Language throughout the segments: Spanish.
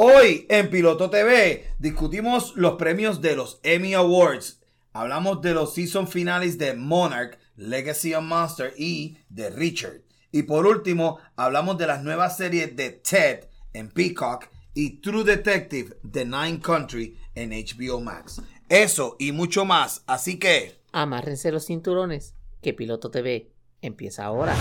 Hoy en Piloto TV discutimos los premios de los Emmy Awards. Hablamos de los season finales de Monarch, Legacy of Monster y de Richard. Y por último, hablamos de las nuevas series de Ted en Peacock y True Detective de Nine Country en HBO Max. Eso y mucho más. Así que... Amárrense los cinturones, que Piloto TV empieza ahora.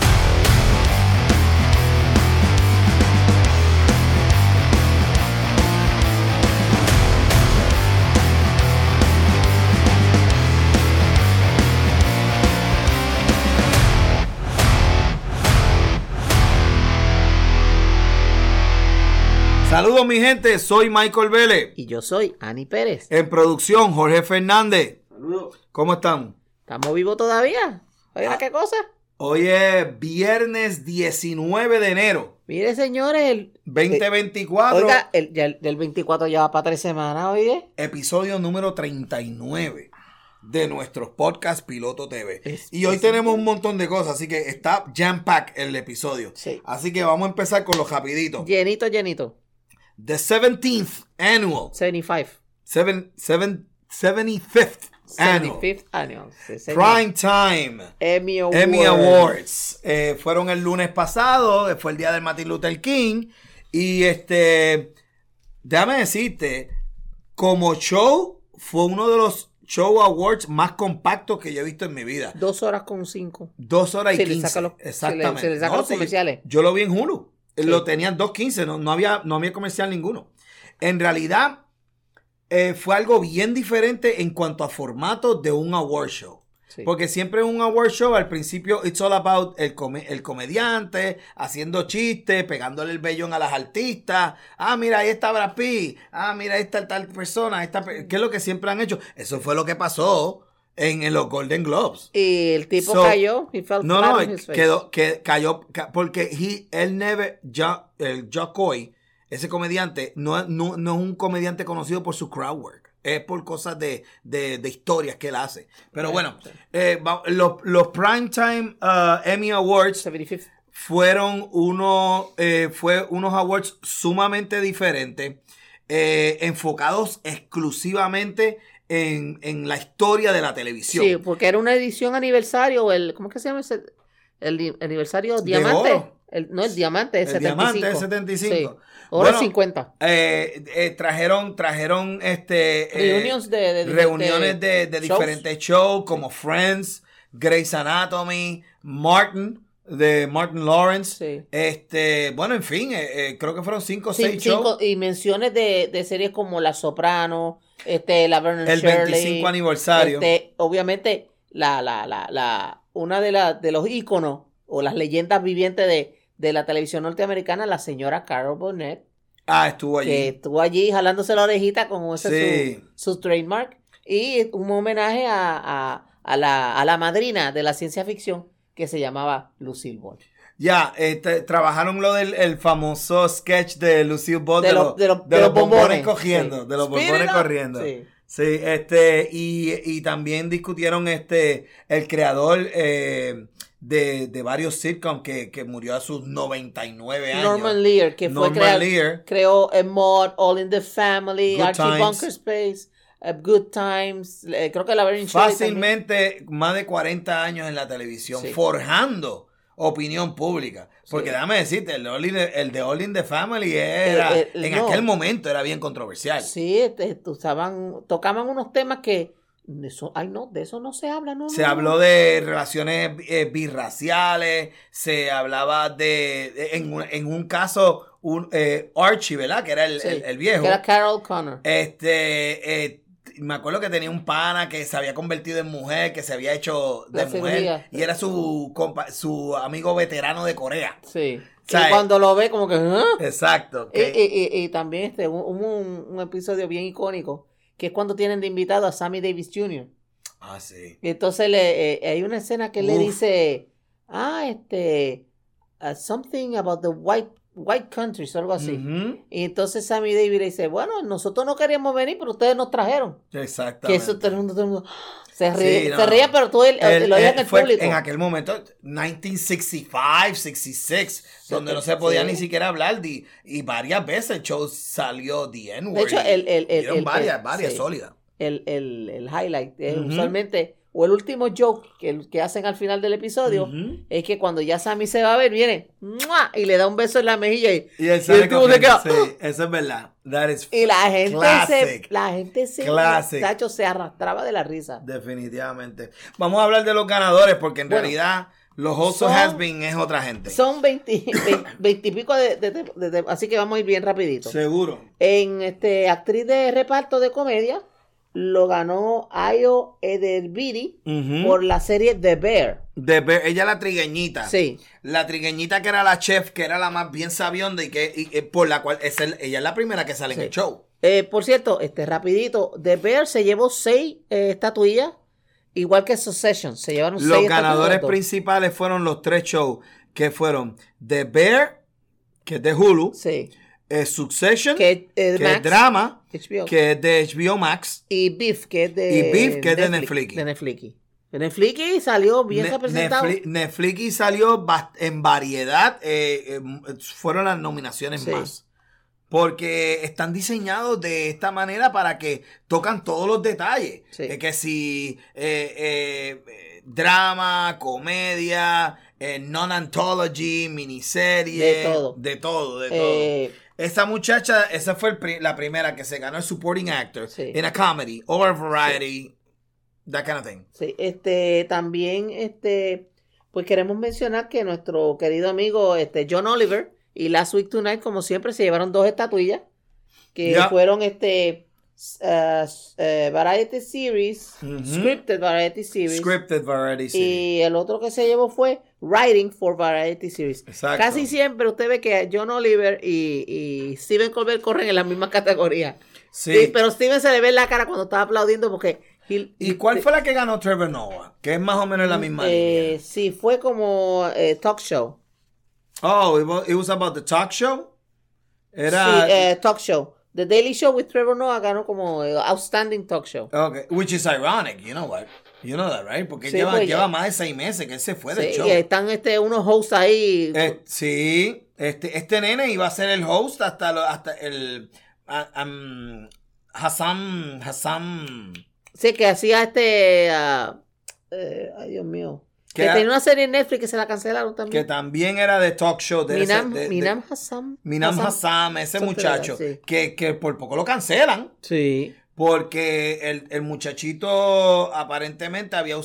Saludos mi gente, soy Michael Vélez. Y yo soy Ani Pérez. En producción, Jorge Fernández. Saludos. ¿Cómo están? ¿Estamos vivos todavía? Oiga, Ah. ¿qué cosa? Hoy es viernes 19 de enero, Mire, señores, el, 2024, oiga, el, ya el- del 24 ya va para tres semanas, oye. episodio número 39 de nuestros podcast Piloto TV. Es- y hoy es- tenemos un montón de cosas, así que está jam pack el episodio. Sí. Así que vamos a empezar con los rapiditos. Llenito, llenito. The 17th Annual, 75. seven, seven, 75th Annual 75th Annual. Sí. Prime Time Emmy Awards. Emmy Awards. Eh, fueron el lunes pasado, eh, fue el día del Martin Luther King. Y este, déjame decirte, como show, fue uno de los show awards más compactos que yo he visto en mi vida. Dos horas con cinco. Dos horas y quince. Exactamente. se le saca los comerciales. Yo lo vi en Hulu. Sí. Lo tenían 2.15, no, no, había, no había comercial ninguno. En realidad, eh, fue algo bien diferente en cuanto a formato de un award show. Sí. Porque siempre en un award show, al principio, it's all about el, come- el comediante haciendo chistes, pegándole el vellón a las artistas. Ah, mira, ahí está Brad Pitt. Ah, mira, ahí está tal persona. Esta, ¿Qué es lo que siempre han hecho? Eso fue lo que pasó en, en los Golden Globes. Y el tipo So- cayó. He fell No, no, quedó, que cayó, ca- porque he, él never, ya, el ese comediante, no, no, no es un comediante conocido por su crowd work, es por cosas de, de, de historias que él hace. Pero bueno, eh, los, los Primetime uh, Emmy Awards 75th. fueron unos, eh, fue unos awards sumamente diferentes, eh, enfocados exclusivamente en, en la historia de la televisión. Sí, porque era una edición aniversario, el, ¿cómo es que se llama ese? El di- aniversario diamante. oro. El, no, el diamante es El 75. diamante es 75. Sí. Oro Bueno, 50. Eh, eh, trajeron, trajeron este eh, Reuniones de, reuniones de, de diferentes shows como Friends, Grey's Anatomy, Martin de Martin Lawrence. Sí. Este, bueno, en fin, eh, eh, creo que fueron cinco o Sí, seis cinco- shows. y menciones de, de series como La Soprano, este, La Vernon El Shirley, 25 aniversario. este, obviamente, la, la, la, la, una de, la, de los íconos o las leyendas vivientes de, de la televisión norteamericana, la señora Carol Burnett, Ah, estuvo allí. que estuvo allí jalándose la orejita con ese Sí. su, su trademark. Y un homenaje a, a, a la, a la madrina de la ciencia ficción que se llamaba Lucille Ball. Ya, este, trabajaron lo del el famoso sketch de Lucille Ball de, De de los- de de los los bombones bombones, cogiendo, sí. de los bombones corriendo. Sí. Sí, este, y, y también discutieron este, el creador eh, de, de varios sitcoms que, que murió a sus 99 años. Norman Lear, que fue Norman creado, Lear. creó eh, Maud, All in the Family, Good Archie Times. Bunker Space, eh, Good Times, eh, creo que la. Fácilmente más de 40 años en la televisión, Sí. forjando opinión pública. Porque Sí. déjame decirte, el de, All in the, el de All in the Family era, El- el- en no. aquel momento era bien controversial. Sí, este, usaban, tocaban unos temas que, eso, ay no, de eso no se habla, no. Se no, habló no. de relaciones eh, birraciales, se hablaba de, de- en, un- en un caso, un, eh, Archie, ¿verdad? Que era el, Sí, el- el viejo. Que era Carol Connor. Este, eh, me acuerdo que tenía un pana que se había convertido en mujer, que se había hecho de La mujer, cirugía. y era su, compa- su amigo veterano de Corea. Sí. Y cuando lo ve, como que. ¿ah? Exacto. Y, y- y- y también este, hubo un, un episodio bien icónico, que es cuando tienen de invitado a Sammy Davis Jr. ah, sí. Y entonces le, eh, hay una escena que le dice, ah, este, uh, something about the white White Countries o algo así. Y entonces Sammy Davis le dice, bueno, nosotros no queríamos venir, pero ustedes nos trajeron. Que Exactamente. eso todo el mundo, todo el mundo se ríe, Sí, no. se ríe, pero tú el, El- lo oías en el fue público. En aquel momento, 1965, 66, donde no se podía Sí. ni siquiera hablar. de- y varias veces el show salió the N-word. De hecho, el- el- el- Dieron el- varias, varias sí. sólidas. el, el, el highlight. es Ujú. Usualmente, o el último joke que, que hacen al final del episodio, es que cuando ya Sammy se va a ver, viene ¡mua! y le da un beso en la mejilla y, Y él y el tipo se queda, Sí, eso es verdad. That is y la gente se, la gente se. Tacho, se arrastraba de la risa. Definitivamente. Vamos a hablar de los ganadores porque en Bueno, realidad los son- has been es otra gente. Son 20, 20, y pico de, de- de- de- así que vamos a ir bien rapidito. Seguro. En este actriz de reparto de comedia lo ganó Ayo Ederbiri Ujú. por la serie The Bear. De ver- ella la trigueñita. Sí. La trigueñita que era la chef, que era la más bien sabionda y que y- y por la cual es el- ella es la primera que sale en el show. Eh, por cierto, este rapidito, The Bear se llevó seis eh, estatuillas, igual que Succession, se llevaron Los seis ganadores principales fueron los tres shows que fueron The Bear, que es de Hulu, Sí. Eh, Succession, Que, que, eh, es drama, HBO, que es de HBO Max. y Beef, que es de Y Beef, que es de Netflix. De Netflix. De Netflix salió bien Ne- representado. Netflix, Netflix salió en variedad, eh, eh, fueron las nominaciones Sí. más. Porque están diseñados de esta manera para que tocan todos los detalles. Sí. De que si eh, drama, comedia, eh, non-anthology, miniserie. De todo. De todo, de todo. Eh, Esa muchacha, esa fue el la primera que se ganó el supporting actor Sí. en a comedy or a variety, that kind of thing. Sí, este, también, este, pues queremos mencionar que nuestro querido amigo, este, John Oliver y Last Week Tonight, como siempre, se llevaron dos estatuillas que fueron, este, uh, eh, Variety Series. Scripted Variety Series, Scripted variety. sí. y el otro que se llevó fue Writing for Variety Series. Exacto. Casi siempre usted ve que John Oliver y, y Steven Colbert corren en la misma categoría. Sí. Sí, pero Steven se le ve en la cara cuando estaba aplaudiendo porque... he- ¿Y cuál fue la que ganó Trevor Noah? Que es más o menos la misma Eh, línea. sí, fue como eh, talk show. Oh, it was, it was about the talk show. Era. Sí, eh, talk show. The Daily Show with Trevor Noah ganó como eh, Outstanding Talk Show. okay, which is ironic, you know what? You know that, right? Porque Sí, lleva, pues, lleva más de seis meses que él se fue Sí, del show. y están este, unos hosts ahí. Eh, sí, este, este nene iba a ser el host hasta, lo- hasta el. um, Hassan. Hassan. sí, que hacía este. ah, eh, ay, Dios mío. Que tenía una serie en Netflix que se la cancelaron Que también. también era de talk show. De ese- Minam, de- de- Minam Hassan. Minam Hassan, ese muchacho. era, sí. Que, que por poco lo cancelan. Sí. Porque el, el muchachito aparentemente había,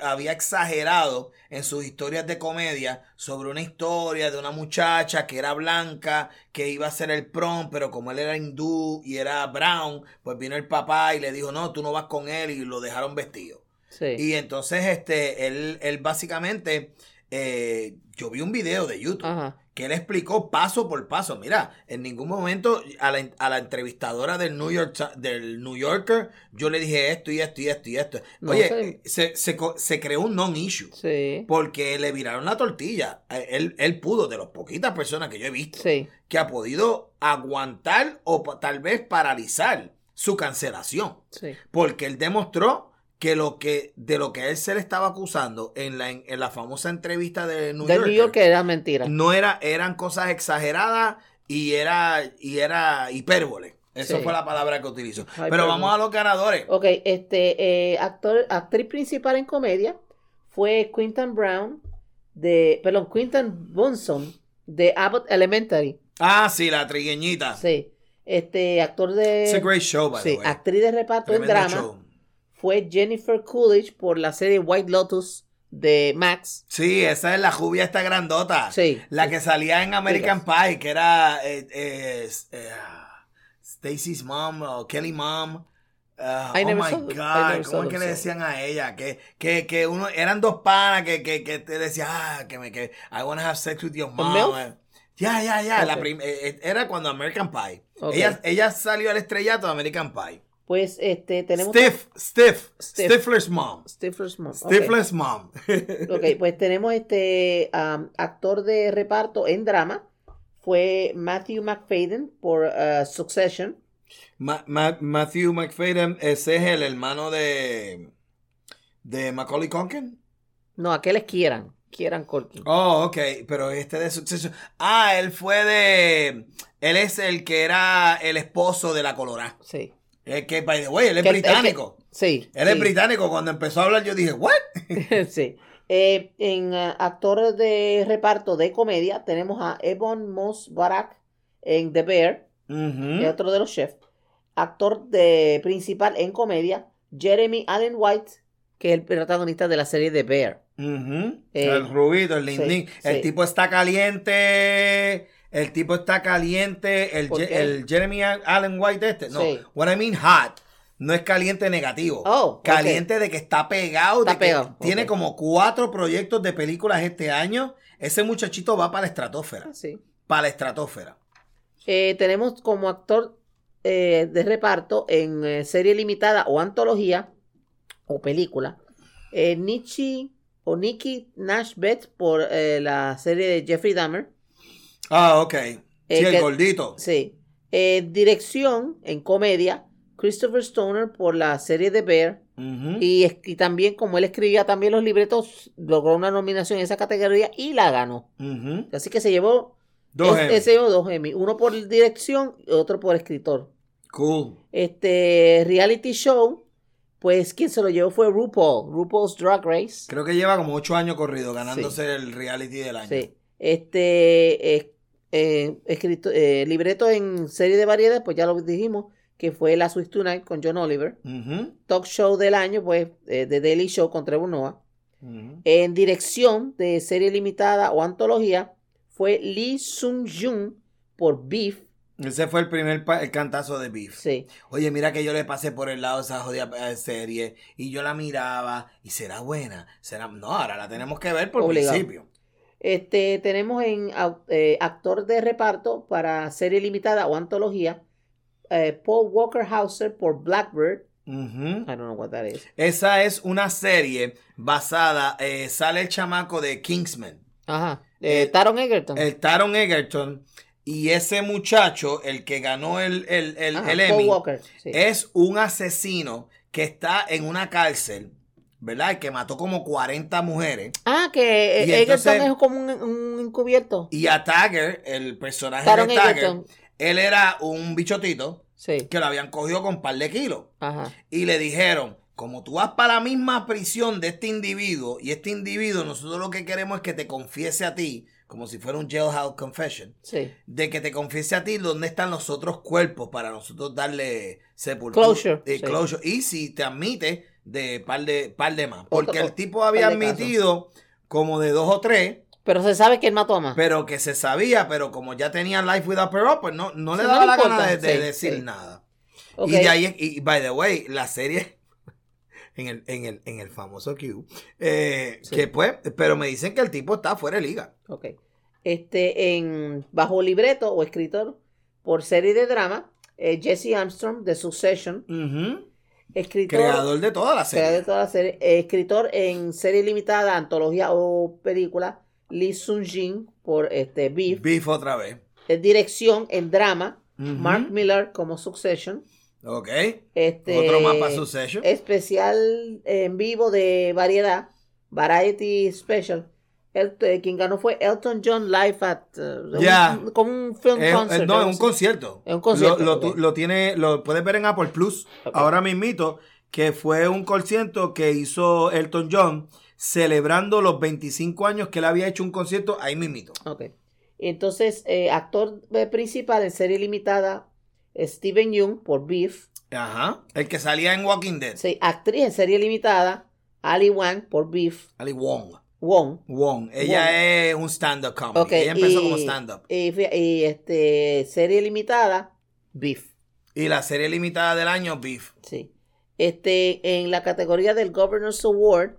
había exagerado en sus historias de comedia sobre una historia de una muchacha que era blanca, que iba a ser el prom, pero como él era hindú y era brown, pues vino el papá y le dijo, no, tú no vas con él y lo dejaron vestido. Sí. Y entonces este, él, él básicamente, eh, yo vi un video de YouTube Ajá. que él explicó paso por paso. Mira, en ningún momento a la, a la entrevistadora del New, York, del New Yorker yo le dije esto y esto y esto y esto. No, Oye, se- se, se creó un non-issue. Sí. Porque le viraron la tortilla. Eh, Él, él pudo, de las poquitas personas que yo he visto, Sí. que ha podido aguantar o tal vez paralizar su cancelación. Sí. Porque él demostró que lo que de lo que él se le estaba acusando en la, en, en la famosa entrevista de New Yorker, New York que era mentira. no era, eran cosas exageradas y era, y era hipérbole. Esa Sí. fue la palabra que utilizó. Pero vamos a los ganadores. Ok, este eh, actor, actriz principal en comedia fue Quinton Brown de, perdón, Quinton Bunson de Abbott Elementary. Ah, sí, la trigueñita. Sí. Este actor de It's a great show, by sí, way. actriz de reparto en drama show. Fue Jennifer Coolidge por la serie White Lotus de Max. Sí, esa es la jubia esta grandota. Sí. La que salía en American Pie, que era eh, eh, eh, Stacy's mom o Kelly mom. Uh, I oh never my saw- God, ¿cómo es que le decían a ella? Que, que, que uno, eran dos panas que, que, que te decían, ah, que me, que I want to have sex with your mom. Ya, ya, ya. eh, eh, era cuando American Pie. Ella, ella salió al estrellato de American Pie. Pues este tenemos Stiff, Stiff, Stiff. Stifler's mom. Stifler's mom. Stifler's mom. Ok, pues tenemos este am, actor de reparto en drama. fue Matthew McFadden por uh, Succession. Ma- Ma- Matthew McFadden, ese es el hermano de, de Macaulay Culkin. No, aquel es Kieran. Kieran Culkin. Oh, ok, pero este de Succession. Ah, él fue de. Él es el que era el esposo de la Colorada. Sí. Es que, by the way, él es Que- el que- británico. Sí. Él es británico. Cuando empezó a hablar, yo dije, ¿what? sí. Eh, en uh, actor de reparto de comedia tenemos a Ebon Moss Barak en The Bear, Ujú. es otro de los chefs. Actor de principal en comedia, Jeremy Allen White, que es el protagonista de la serie The Bear. Eh, el rubito, el lindín. sí, El sí. tipo está caliente. El tipo está caliente. El, Jeremy Allen White este. No, Sí. what I mean hot. No es caliente negativo. Oh, caliente de que está pegado. Está de que pegado, Tiene como cuatro proyectos de películas este año. Ese muchachito va para la estratosfera. Ah, sí. Para la estratosfera. Eh, tenemos como actor eh, de reparto en eh, serie limitada o antología o película, eh, Nichi o Nicky Nash Betts por la serie de Jeffrey Dahmer. Ah, ok. Sí, el que- gordito. Sí. Eh, dirección en comedia, Christopher Stoner por la serie de Bear. Y, y también, como él escribía también los libretos, logró una nominación en esa categoría y la ganó. Así que se llevó, Dos es- Emmy. dos Emmy, uno por dirección y otro por escritor. Cool. Este reality show, pues quien se lo llevó fue RuPaul, RuPaul's Drag Race. Creo que lleva como ocho años corrido ganándose el reality del año. Sí. Este eh, eh, escrito, eh, libreto en serie de variedades, pues ya lo dijimos, que fue Last Week Tonight con John Oliver. Talk show del año, pues, eh, The Daily Show con Trevor Noah. En dirección de serie limitada o antología fue Lee Sung Jun por Beef. Ese fue el primer el cantazo de Beef. Sí. Oye, mira que yo le pasé por el lado de esa jodida eh, serie y yo la miraba y será buena. Será no, ahora la tenemos que ver por Obligado. principio. Este, tenemos en eh, actor de reparto para serie limitada o antología eh, Paul Walker Hauser por Blackbird. I don't know what that is. Esa es una serie basada, eh, sale el chamaco de Kingsman, Ajá. Eh, Taron Egerton. el Taron Egerton, y ese muchacho, el que ganó el, el, el, Ajá, el Paul Emmy, Walker. sí. es un asesino que está en una cárcel, ¿verdad? Y que mató como 40 mujeres. Ah, que eh, Y Egerton entonces- es como un, un encubierto. Y a Tagger, el personaje Taron de Tagger, Egerton. él era un bichotito Sí. que lo habían cogido con un par de kilos. Ajá. Y le dijeron, como tú vas para la misma prisión de este individuo, y este individuo, nosotros lo que queremos es que te confiese a ti, como si fuera un jailhouse confession, Sí. de que te confiese a ti dónde están los otros cuerpos para nosotros darle sepultura. Closure, eh, sí. closure. Y si te admite, de par de, par de más. Porque el tipo había admitido como de dos o tres, Pero se sabe que él mató a más. pero que se sabía, pero como ya tenía Life Without Parole, pues no, no le daba no la gana de, de Sí, decir sí. nada. Y de ahí, y by the way, la serie en el, en el, en el famoso Q, eh, Sí. que pues, pero me dicen que el tipo está fuera de liga. Ok. Este, en bajo libreto o escritor por serie de drama, eh, Jesse Armstrong de Succession, Ujú. Escritor, Creador de toda la creador de serie. toda la serie, eh, escritor en serie limitada, antología o película, Lee Sung Jin por este Beef, Beef otra vez. Dirección en drama. Mark Miller como Succession, Ok. este Otro para Succession. especial en vivo de variedad, Variety Special. Eh, quien ganó fue Elton John Live at uh, Ya. un- como un film Es- concert. es- no, es un concierto. Es un concierto, Lo, lo, tiene, lo puedes ver en Apple Plus. Ok. Ahora mismito, que fue un concierto que hizo Elton John celebrando los 25 años que él había hecho un concierto ahí mismito. Ok. Entonces, eh, actor eh, principal en serie limitada, Steven Young por Beef. Ajá. El que salía en Walking Dead. Sí, actriz en serie limitada, Ali Wang por Beef. Ali Wong. Wong. Wong. Ella Wong. es un stand-up comedy. Ella empezó y- como stand-up. Y, este, serie limitada, Beef. Y la serie limitada del año, Beef. Sí. Este, en la categoría del Governor's Award,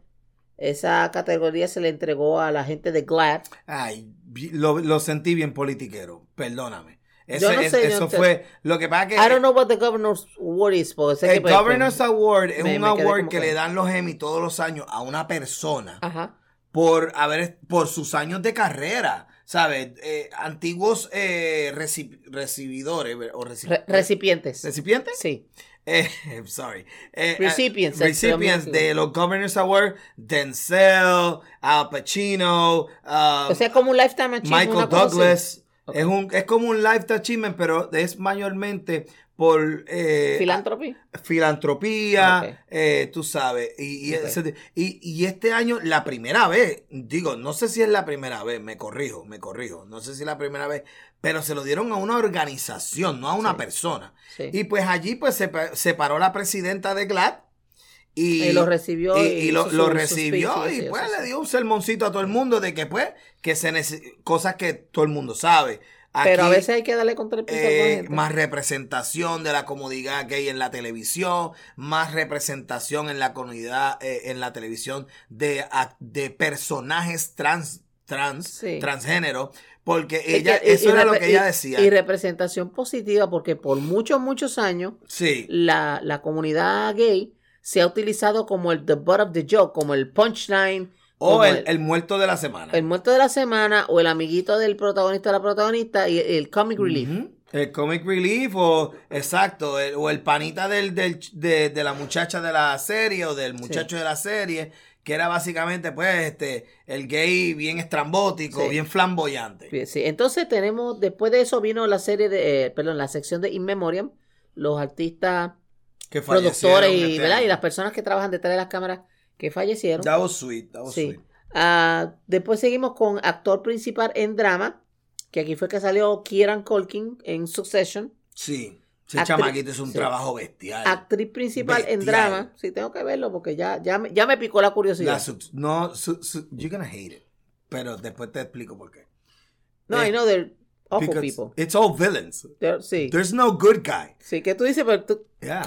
esa categoría se le entregó a la gente de GLAD. Ay, lo, lo sentí bien politiquero. Perdóname. Ese- Yo no es- sé, yo eso fue. Lo que pasa que. I don't know what the Governor's Award is, que el Governor's Award es me- un me award que- le dan los Emmy todos los años a una persona Ajá. Por haber por sus años de carrera. ¿sabes? Eh, antiguos eh, reci- recibidores o reci- Re- recipientes. recipientes. Sí. Eh, sorry. Eh, Recipients, eh, recipients de los Governors Award, Denzel, Al Pacino, uh, O sea, como un lifetime achievement. Michael. Douglas. Es, un, es como un lifetime achievement, pero es mayormente por eh, Philanthropy. filantropía, Ok. eh, tú sabes. Y, y, y- y este año, la primera vez, digo, no sé si es la primera vez, me corrijo, me corrijo, no sé si es la primera vez, pero se lo dieron a una organización, no a una Sí. persona. Sí. Y pues allí pues se, se paró la presidenta de GLAD. Y, Y lo recibió y, lo, recibió y pues sí, le dio un sermoncito a todo el mundo de que pues que se nece- cosas que todo el mundo sabe. Pero a veces hay que darle contra el piso a eh, gente. más representación de la comunidad gay en la televisión, más representación en la comunidad, eh, en la televisión de, de personajes trans, trans, Sí. transgénero, porque ella, y- eso y era lo que ella decía. Y representación positiva, porque por muchos, muchos años sí, la, la comunidad gay se ha utilizado como el the butt of the joke, como el punchline, o el, el muerto de la semana. el muerto de la semana o el amiguito del protagonista o la protagonista y el comic relief. El comic relief o exacto, o el panita del, del- de, de la muchacha de la serie o del muchacho de la serie, que era básicamente pues este el gay bien estrambótico, Sí. bien flamboyante. Sí, entonces tenemos, después de eso vino la serie de, eh, perdón, la sección de In Memoriam, los artistas, Que productores y, este ¿verdad? y año. las personas que trabajan detrás de las cámaras que fallecieron. Was sweet, Sí. sweet. Ah, después seguimos con actor principal en drama, que aquí fue que salió Kieran Culkin en Succession. Sí. Ese chamaquito es un sí. trabajo bestial. Actriz principal en drama. Sí, tengo que verlo porque ya, ya, me, ya me picó la curiosidad. La sub- no, su- su- you're gonna hate it. Pero después te explico por qué. no, eh, I know they're awful people. it's all villains. They're- sí, There's no good guy. sí, que tú dices, pero tú, Yeah.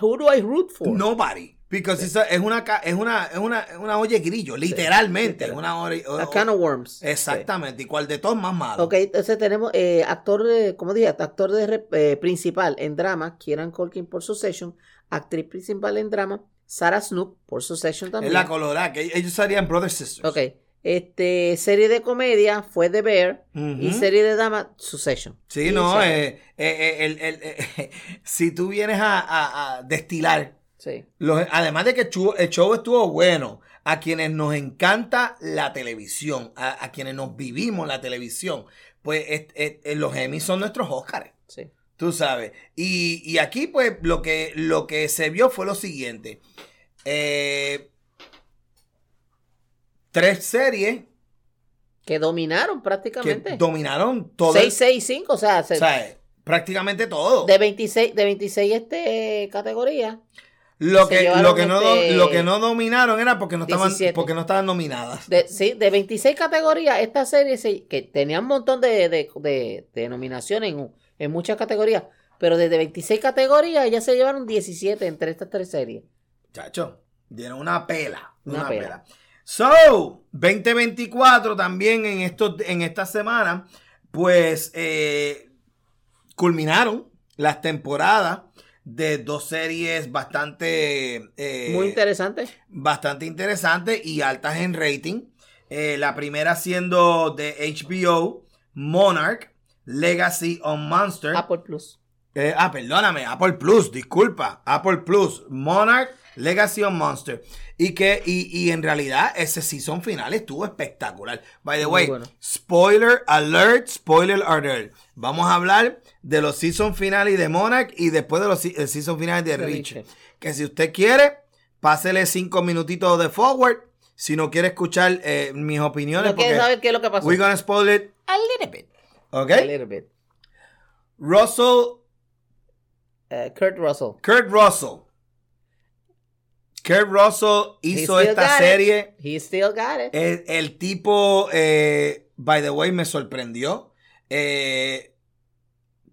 who do I root for? Nobody. Because it's a- es una es una es una es una olla de grillo, literalmente. literal. Es una olla- A o- can of worms. Exactamente. ¿Y cuál de todos más malo? Ok, entonces tenemos eh, actor, como dije, actor de eh, principal en drama, Kieran Culkin por Succession, actriz principal en drama, Sarah Snook por Succession Es también. la colorada, que ellos serían Brothers Sisters. Ok, este, serie de comedia fue The Bear y serie de drama Succession. Sí, Y no, eh, el- el- eh, si tú vienes a, a- a destilar, Sí, los- además de que el show, el show estuvo bueno, a quienes nos encanta la televisión, a, a quienes nos vivimos la televisión, pues es- es- es- los Emmys son nuestros Óscares. sí. Tú sabes. Y, y aquí, pues, lo que, lo que se vio fue lo siguiente. Eh, tres series Que dominaron que prácticamente. dominaron todo. 6, 6, 5, o sea, se- o sea, prácticamente todo. de 26, de 26 este, categorías. Lo que, lo, que no, este- lo que no dominaron era porque no estaban, 17. porque no estaban nominadas. De, sí, de 26 categorías, esta serie se- que tenía un montón de, de, de- de nominaciones en, en muchas categorías, pero desde 26 categorías ya se llevaron 17 entre estas tres series. Chacho, dieron una pela. Una, Una pela. pela. So, 2024 también en, estos, en esta semana, pues eh, culminaron las temporadas de dos series bastante, eh, Muy interesante. bastante interesantes y altas en rating. Eh, la primera siendo de HBO, Monarch, Legacy on Monster. Apple Plus. Eh, ah, perdóname, Apple Plus, disculpa, Apple Plus, Monarch, Legacy of Monster. Y que, y, y en realidad ese season final estuvo espectacular. By the Muy way, bueno. spoiler alert, spoiler alert. Vamos a hablar de los season finales de Monarch y después de los season finales de. Richard. Que si usted quiere, pásele cinco minutitos de forward. Si no quiere escuchar eh, mis opiniones, ¿No porque saber qué es lo que pasó? we're gonna spoil it a little bit. ¿Ok? A little bit. Russell Eh, Kurt Russell. Kurt Russell. Kurt Russell hizo esta it. serie. He still got it. El, el tipo, eh, by the way, me sorprendió. Eh,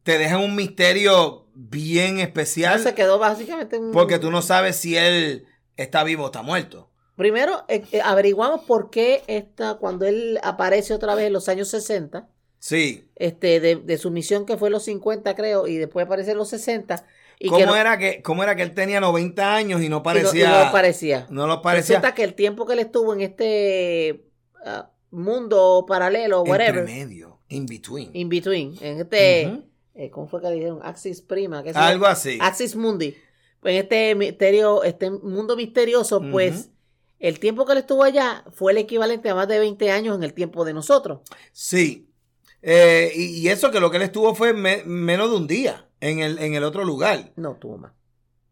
te deja un misterio bien especial se quedó básicamente un... porque tú no sabes si él está vivo o está muerto. Primero, eh, eh, averiguamos por qué esta, cuando él aparece otra vez en los años 60, Sí. este, de, de su misión que fue en los 50, creo, y después aparece en los 60. Y ¿Cómo, que no, era que, ¿Cómo era que él tenía 90 años y no y no- y parecía? no aparecía. no lo parecía. Resulta que el tiempo que él estuvo en este, ah, mundo paralelo, Entre whatever, medio, in between. in between, en este. Eh, ¿cómo fue que le dijeron? Axis Prima, que Algo así. Axis Mundi. Pues en este misterio, este mundo misterioso, pues el tiempo que él estuvo allá fue el equivalente a más de 20 años en el tiempo de nosotros. Sí. Eh, y, y eso que lo que él estuvo fue me- menos de un día en el, en el otro lugar. No, tuvo más.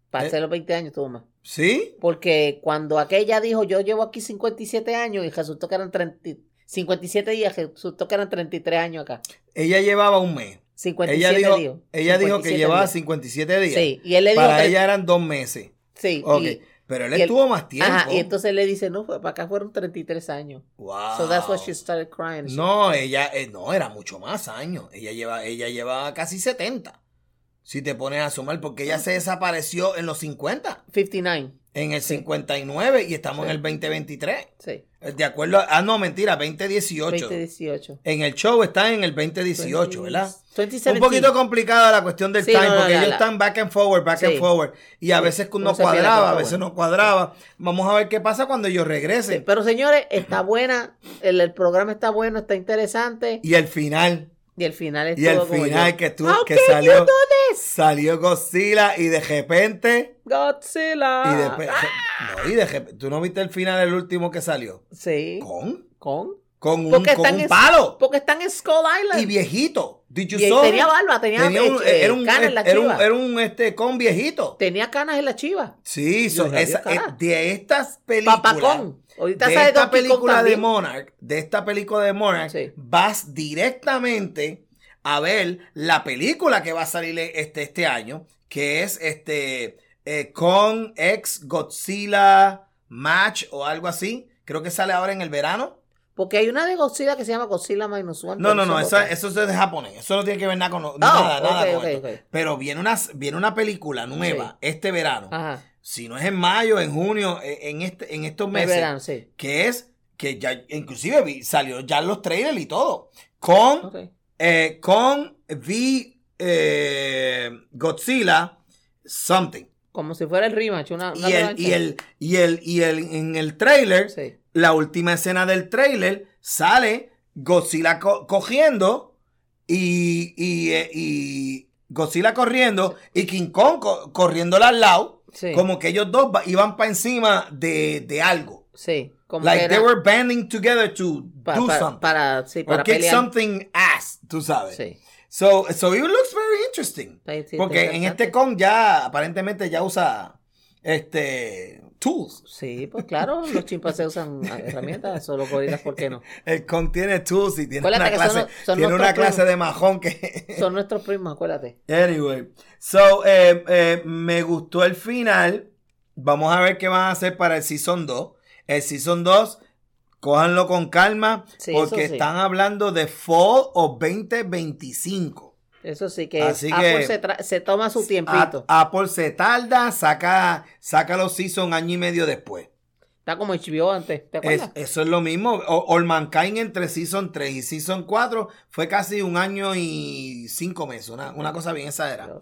Para Eh. hacer los 20 años tuvo más. ¿Sí? Porque cuando aquella dijo, yo llevo aquí 57 años y resultó que eran 30, 57 días, resultó que eran 33 años acá. Ella llevaba un mes. 57 Ella dijo, días. ella dijo que 57 llevaba días. 57 días. Sí, y él le dijo... Para tre- ella eran dos meses. Sí, Ok. y, Pero él y él- estuvo más tiempo. ajá, y entonces él le dice, no, para acá fueron 33 años. Wow. So that's why she started crying. No, ella, eh, no, era mucho más años. Ella lleva, ella lleva casi 70. Si te pones a sumar, porque ella se desapareció en los 50, 59, en el 59 y estamos Sí. en el 2023. sí. De acuerdo, a- ah, no, mentira, 2018. 2018. En el show está en el 2018, ¿verdad? 2017. Un poquito complicada la cuestión del Sí, time, no, no, porque ellos están back and forward, back and forward. Y a veces uno cuadraba, a veces no cuadraba. Vamos a ver qué pasa cuando ellos regresen. pero señores, está buena, el, el programa está bueno, está interesante Y el final, y el final es y el todo como final yo. que, tú, que salió, salió Godzilla y de repente, Godzilla. y de, no, y de repente, ¿tú no viste el final, el último que salió? Sí. ¿Con? ¿Con? Con un, con un en- palo. Porque están en Skull Island. Y viejito. Did you Y saw tenía barba, tenía, Tenía un, eh, era un, canas en la era un, chiva. era un, este, con viejito. Tenía canas en la chiva. Sí, son sabía, esa- cara. eh, de estas películas. Papacón. Ahorita de esta película de. Monarch, de esta película de Monarch, Sí. vas directamente a ver la película que va a salir este, este año, que es este eh, Kong X Godzilla Match o algo así. Creo que sale ahora en el verano. Porque hay una de Godzilla que se llama Godzilla Minus One. No, no, no, es esa- otra. eso es de japonés. Eso no tiene que ver nada con nada, Oh, nada ok, con esto. Pero viene una, viene una película nueva Sí. este verano. Ajá. Si no es en mayo, en junio, eh, en este, en estos meses. verano, sí. que es que ya inclusive vi- salió ya los trailers y todo con eh, con the eh, Godzilla something Como si fuera el rematch. Una, una y el, y el y el y el en el trailer Sí. la última escena del trailer sale Godzilla co- cogiendo y y, eh, y Godzilla corriendo y King Kong co- corriéndole al lado Sí. como que ellos dos iban para encima de, de algo Sí. Como like que they era were banding together to pa- do pa- something para, sí, or para kick pelear. something ass, tú sabes. Sí. So, so it looks very interesting. Sí, sí, Porque en este con ya aparentemente ya usa este tools. Sí, pues claro, los chimpancés usan herramientas, solo gorilas, ¿por qué no? El con tiene tools y tiene Acuérdate una clase, son- son tiene una clase de majón que Son nuestros primos, acuérdate. Anyway, so eh, eh, me gustó el final. Vamos a ver qué van a hacer para el Season 2. El Season 2, cójanlo con calma, Sí, porque sí. están hablando de Fall of 2025. Eso sí que Así Apple que- se, tra- se toma su A- tiempito. Apple se tarda, saca, saca los Season año y medio después. Está como HBO antes, ¿te Es- eso es lo mismo. O- All Mankind entre Season 3 y Season 4 fue casi un año y cinco meses. Una, una cosa bien exagerada.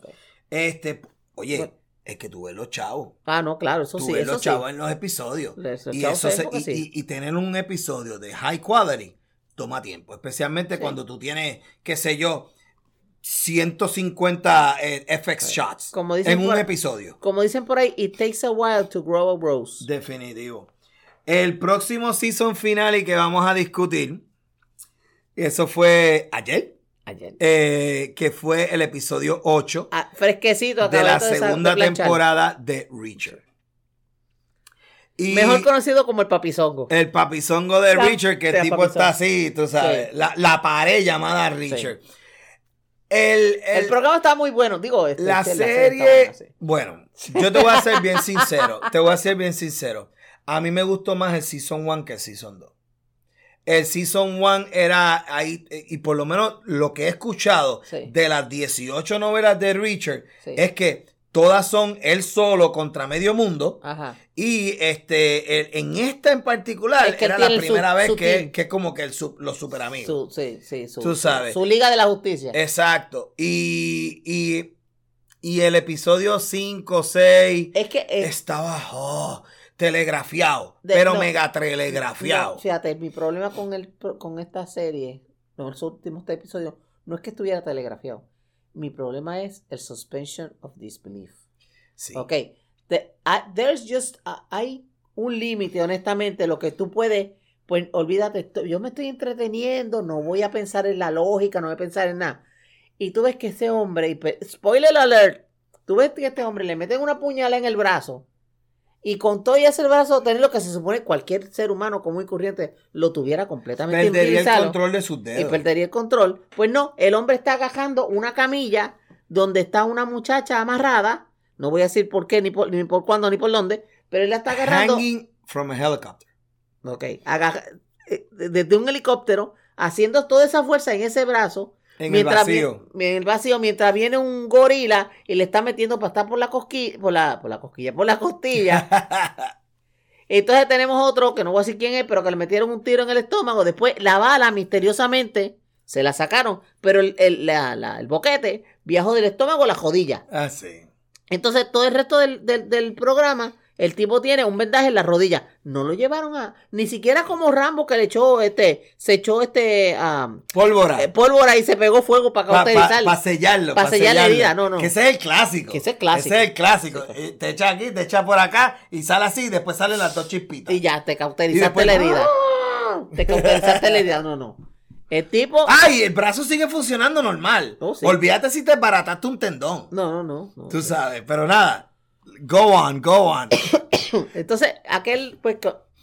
Este, oye, Bueno. es que tú ves los chavos. Ah, no, claro, eso Tú sí, ves eso los sí. chavos en los episodios. Los Y, eso se y, sí. y- y tener un episodio de high quality toma tiempo. Especialmente Sí. cuando tú tienes, qué sé yo, 150 eh, FX shots Como dicen en un episodio. Como dicen por ahí, it takes a while to grow a rose. Definitivo. El próximo season final y que vamos a discutir, eso fue ayer, Ayer. eh, que fue el episodio 8 Ah, fresquecito. de la de segunda temporada de Reacher. Y Mejor conocido como el papizongo. el papizongo de La- Richard, que el tipo papizongo. está así, tú sabes, Sí. la, la pared llamada Richard. El, el- El programa está muy bueno, digo. este, la este, serie, está buena, sí. bueno, yo te voy a ser bien sincero, te voy a ser bien sincero. A mí me gustó más el Season 1 que el Season 2. El Season 1 era ahí, y por lo menos lo que he escuchado Sí. de las 18 novelas de Richard, Sí. es que todas son él solo contra medio mundo. Ajá. Y este, el- en esta en particular, Es que él era la su- primera vez su que, que como que el su- los super amigos. Su, sí, sí, su, Tú sabes. Su Liga de la Justicia. Exacto. Y, y, y el episodio 5, 6, es que es, estaba, oh, telegrafiado, De- pero no. mega telegrafiado. No, fíjate, mi problema con, el, con esta serie, los últimos tres episodios, no es que estuviera telegrafiado. Mi problema es el suspension of disbelief. Sí. Ok. The- I- there's just, a- hay un límite, honestamente, lo que tú puedes, pues olvídate, yo me estoy entreteniendo, no voy a pensar en la lógica, no voy a pensar en nada. Y tú ves que ese hombre, spoiler alert, tú ves que este hombre le meten una puñalada en el brazo y con todo y ese brazo tener lo que se supone cualquier ser humano común y corriente lo tuviera completamente Perdería el control de sus y dedos. perdería el control. Pues no, el hombre está agajando una camilla donde está una muchacha amarrada. No voy a decir por qué, ni por, ni por cuándo, ni por dónde, pero él la está agarrando. Hanging from a helicopter. Ok, agaja- eh, desde un helicóptero, haciendo toda esa fuerza en ese brazo. En mientras el vacío. en el vacío, mientras viene un gorila y le está metiendo para estar por la cosquilla, por la, por la cosquilla, por la costilla. Entonces tenemos otro, que no voy a decir quién es, pero que le metieron un tiro en el estómago. Después la bala misteriosamente se la sacaron, pero el, el- la- la- el boquete viajó del estómago a la jodilla. ah, sí. Entonces todo el resto del, del- del programa, el tipo tiene un vendaje en la rodilla. No lo llevaron a, ni siquiera como Rambo que le echó este, se echó este ah, Pólvora. eh, pólvora y se pegó fuego para Para cauterizar. sellarlo. Pa' pa' sellar la herida, no, no. Que ese es el clásico. Que ese es clásico. Ese es el clásico. Sí. Eh, Te echa aquí, te echa por acá y sale así, y después salen las dos chispitas. Y ya, te cauterizaste después- la herida. Te cauterizaste la herida. No, no. El tipo. ¡Ay! El brazo sigue funcionando normal. Oh, sí. Olvídate si te barataste un tendón. No, no, no. no. Tú sabes, pero nada. Go on, go on. Entonces, aquel, pues,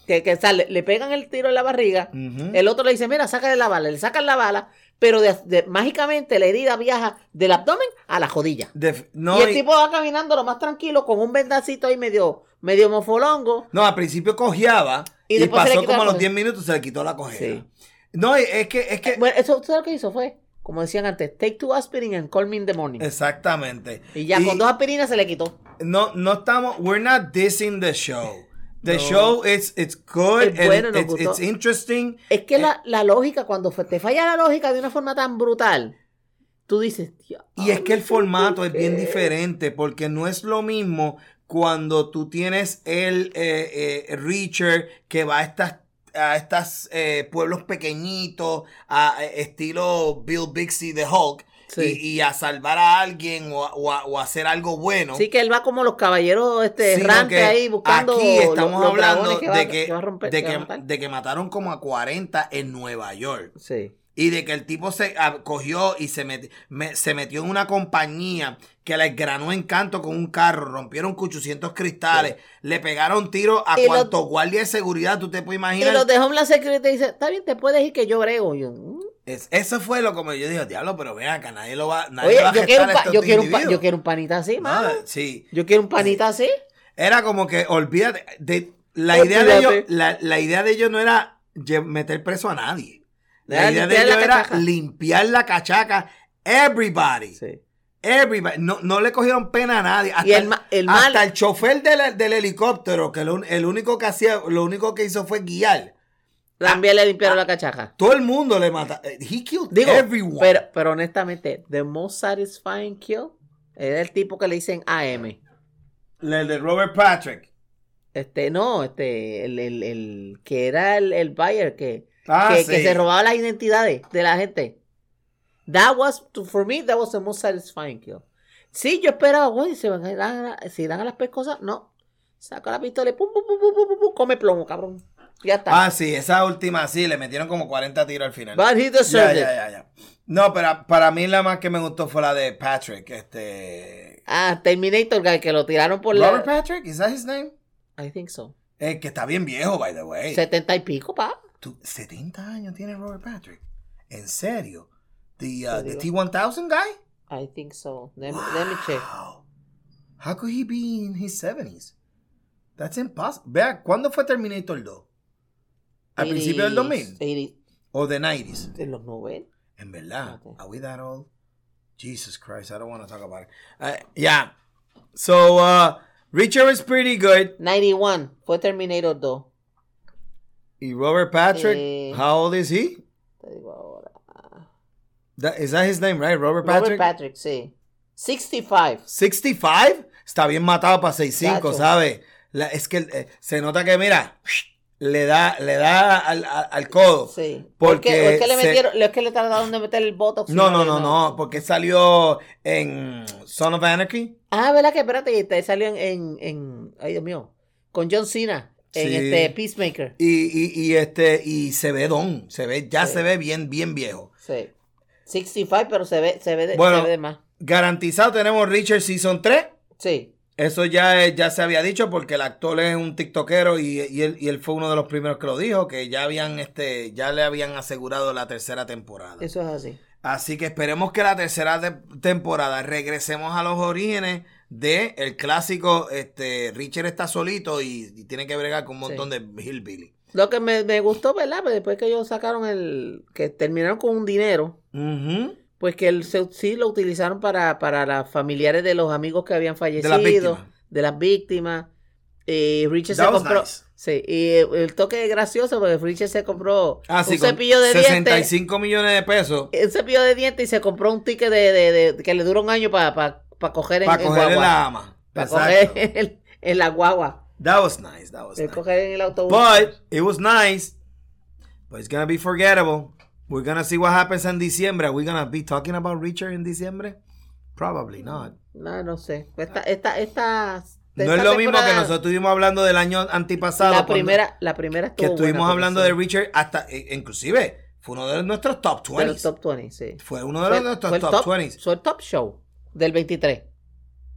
que- sale, le pegan el tiro en la barriga. El otro le dice, mira, sácale la bala. Le sacan la bala, pero de- de- mágicamente la herida viaja del abdomen a la jodilla. No, y el y- tipo va caminando lo más tranquilo con un vendacito ahí medio, medio mofolongo. no, al principio cojeaba Y pasó como a los cojera. 10 minutos se le quitó la cojera. Sí. No, es que, es que, Bueno, eso, ¿tú ¿sabes lo que hizo? Fue, como decían antes, take two aspirin and call me in the morning. exactamente. Y ya con dos aspirinas se le quitó. no, no estamos, we're not dissing the show. The No. show, it's, it's good, Es and bueno, it's, interesting. Es que la, la lógica, cuando te falla la lógica de una forma tan brutal, tú dices, "Tío, Y es que el formato es bien diferente porque no es lo mismo cuando tú tienes el eh, eh, Reacher que va a estas a estos pueblos pequeñitos, a, eh, estilo Bill Bixby de Hulk, Sí. y, y a salvar a alguien o a, o o hacer algo bueno. Sí, que él va como los caballeros este, errantes ahí buscando Aquí estamos los hablando que va- de, que, que romper, de, que de que mataron como a 40 en Nueva York. Sí. Y de que el tipo se ah, cogió y se, meti- me- se metió en una compañía que le granó en canto con un carro, rompieron 800 cristales, le pegaron tiros a Y cuantos guardias de seguridad tú te puedes Y imaginar. los de Homeland Security dicen, está bien, te puedes ir que yo brego. Y yo, "Mm". Es- eso fue lo como yo dije, diablo, pero ven acá, nadie lo va, nadie Oye, va a yo quiero, un a pa- yo, quiero un pa- yo quiero un panita así, mano. Sí. Yo quiero un panita así. Era como que, olvídate, de, la, idea de ellos, Olvídate. la, la idea de ellos no era meter preso a nadie. La idea de limpiar la ellos era cachaca. limpiar la cachaca. Everybody. Sí. Everybody. No, no le cogieron pena a nadie. Hasta Y el mal- hasta el chofer del, del helicóptero, que lo, el único que hacía, lo único que hizo fue guiar. También le limpiaron la cachaca. Todo el mundo le mata. eh, He killed Digo, everyone. pero, pero honestamente, the most satisfying kill era el tipo que le dicen AM. el de Robert Patrick. Este, no, este, el, el, el que era el, el buyer que, Ah, que, sí. que se robaba las identidades de la gente. That was, for me, that was the most satisfying kill. Sí, yo esperaba, güey, se van a ir a, se irán a las pescosas. No. Saca la pistola y pum, pum, pum, pum, pum, pum, come plomo, cabrón. Ya está. Ah, sí, esa última sí, le metieron como 40 tiros al final. But he Ya, deserved ya, it. ya, ya. No, pero para mí la más que me gustó fue la de Patrick. Este. Ah, Terminator Guy, que lo tiraron por Robert la... Patrick, ¿is that his name? I think so. Eh, que está bien viejo, by the way. Setenta y pico, pa. Tú- 70 años tiene Robert Patrick. ¿En serio? The, uh, the digo. T-1000 guy? I think so. Let me, let me check. How could he be in his 70s? That's impossible. Vea, ¿cuándo fue Terminator 2? ¿Al principio del 2000? 80 ¿O de 90s? de los 90. En verdad. Okay. Are we that old? Jesus Christ, I don't want to talk about it. Uh, yeah. So, uh, Richard is pretty good. 91. Fue Terminator 2. Y Robert Patrick, Eh. how old is he? Te digo ahora. That, is that his name, right? Robert Robert Patrick? Patrick, sí. 65. 65? Está bien matado para 6'5, Chacho. ¿sabe? la- es que eh, se nota que, mira, le da, le da al, al- al codo. Sí. Porque es que le se- metieron, es que le trataron de meter el botox. No, no, no, no, porque salió en Son of Anarchy. Ah, ¿verdad que espérate? Te salió en, en, en- ay Dios mío, con John Cena en Sí. este Peacemaker. Y, y, y este, y se ve don, se ve, ya Sí. se ve bien, bien viejo. Sí. 65, pero se ve, se ve de, Bueno. se ve de más. Garantizado tenemos Richard Season 3. Sí. Eso ya, es- ya se había dicho porque el actor es un tiktokero y, y él, y él fue uno de los primeros que lo dijo, que ya habían, este, ya le habían asegurado la tercera temporada. Eso es así. Así que esperemos que la tercera te- temporada regresemos a los orígenes de el clásico, este, Richard está solito y, y tiene que bregar con un montón de hillbilly. Lo que me, me gustó, ¿verdad? Pues después que ellos sacaron el. que terminaron con un dinero, pues que el, sí lo utilizaron para, para las familiares de los amigos que habían fallecido, las víctimas. de las víctimas. Y Richard That se compró. nice. Sí, y el, toque es gracioso porque Richard se compró Ah, sí, un cepillo de dientes. 65 millones de pesos Un cepillo de dientes y se compró un ticket de, de- de- que le dura un año para coger en, para en coger en la ama. Para coger en, en la guagua. That was nice, that was nice. coger en el autobús. But it was nice. But it's gonna be forgettable. We're gonna see what happens in Diciembre. Are we gonna be talking about Richard in Diciembre? Probably not. No, no sé. Esta, esta, esta, No es lo mismo que nosotros estuvimos hablando del año antipasado. La primera, la primera que estuvimos hablando de Richard hasta, eh, inclusive, fue uno de nuestros top de 20. los top 20, sí. Fue uno de Fue- los nuestros fue top, 20. Fue el top show del 23.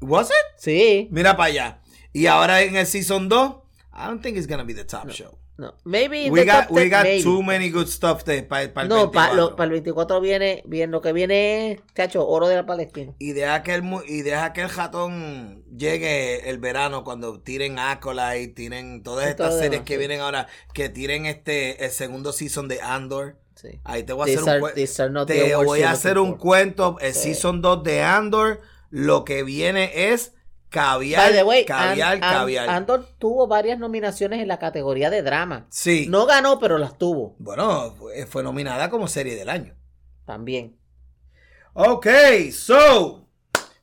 Was it? Sí. Mira para allá. Y ahora en el season 2, I don't think it's gonna be the top show. No. Maybe We got, top we 10, got maybe. too many good stuff para el No, para 24. el 24 viene, bien, lo que viene es, cacho, oro de la Palestina. Y deja que el, y deja que el ratón llegue el verano cuando tiren Acolyte, tiren todas Y estas series demás, que sí. vienen ahora, que tiren este el segundo season de Andor. Sí. Ahí te voy a These hacer un, are- cue- these are not the te voy a hacer un cuento. El season 2 de Andor, lo que viene es caviar, By the way, caviar, caviar. Andor tuvo varias nominaciones en la categoría de drama. sí. No ganó, pero las tuvo Bueno, fue, nominada como serie del año. también. Ok, so,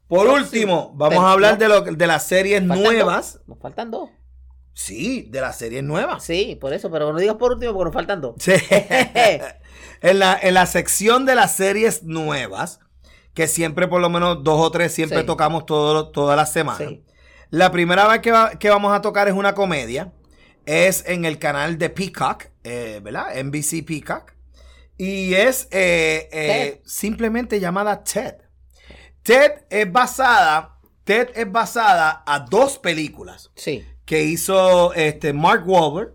por Próximo. último, vamos Pero, a hablar no. de, lo, de las series nuevas. dos. Nos faltan dos. Sí, de las series nuevas. Sí, por eso, pero no digas por último porque nos faltan dos. Sí. en, la, en la sección de las series nuevas, que siempre por lo menos dos o tres siempre Sí. tocamos todo, todas las semanas. Sí. La primera vez que, va- que vamos a tocar es una comedia. Es en el canal de Peacock, eh, ¿verdad? NBC Peacock. Y es eh, eh, simplemente llamada Ted. Ted es basada, Ted es basada a dos películas Sí, que hizo este Mark Wahlberg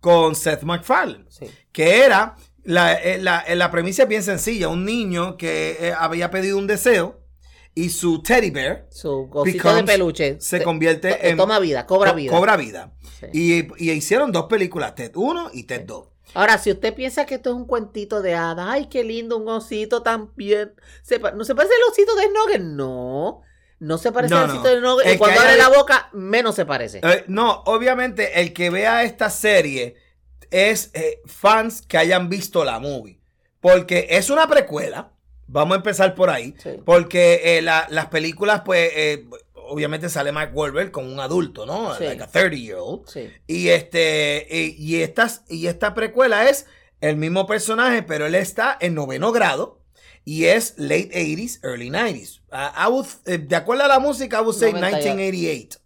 con Seth MacFarlane sí. que era la, eh, la, eh, la premisa es bien sencilla, un niño que eh, había pedido un deseo y su teddy bear Su Becomes- de peluche. se te- convierte to- en Toma vida, cobra co- vida. cobra vida. Sí. Y, y hicieron dos películas, Ted 1 y Ted 2. Ahora, si usted piensa que esto es un cuentito de hadas, ay, qué lindo, un osito tan bien. Se ¿No se parece al osito de Nugget? No. No se parece No, al no. osito de Nugget. El Y cuando que abre haya- la boca, menos se parece. Eh, no, obviamente el que vea esta serie es eh, fans que hayan visto la movie. Porque es una precuela. Vamos a empezar por ahí. Sí. Porque eh, la- las películas, pues, eh, obviamente sale Mark Wahlberg como un adulto, ¿no? Sí. Like a 30 year old. Sí. Y este, y, y estas, y esta precuela es el mismo personaje, pero él está en noveno grado. Y es late 80s, early 90s. Ah, I would- eh, de acuerdo a la música, I would say 90 ya. 1988.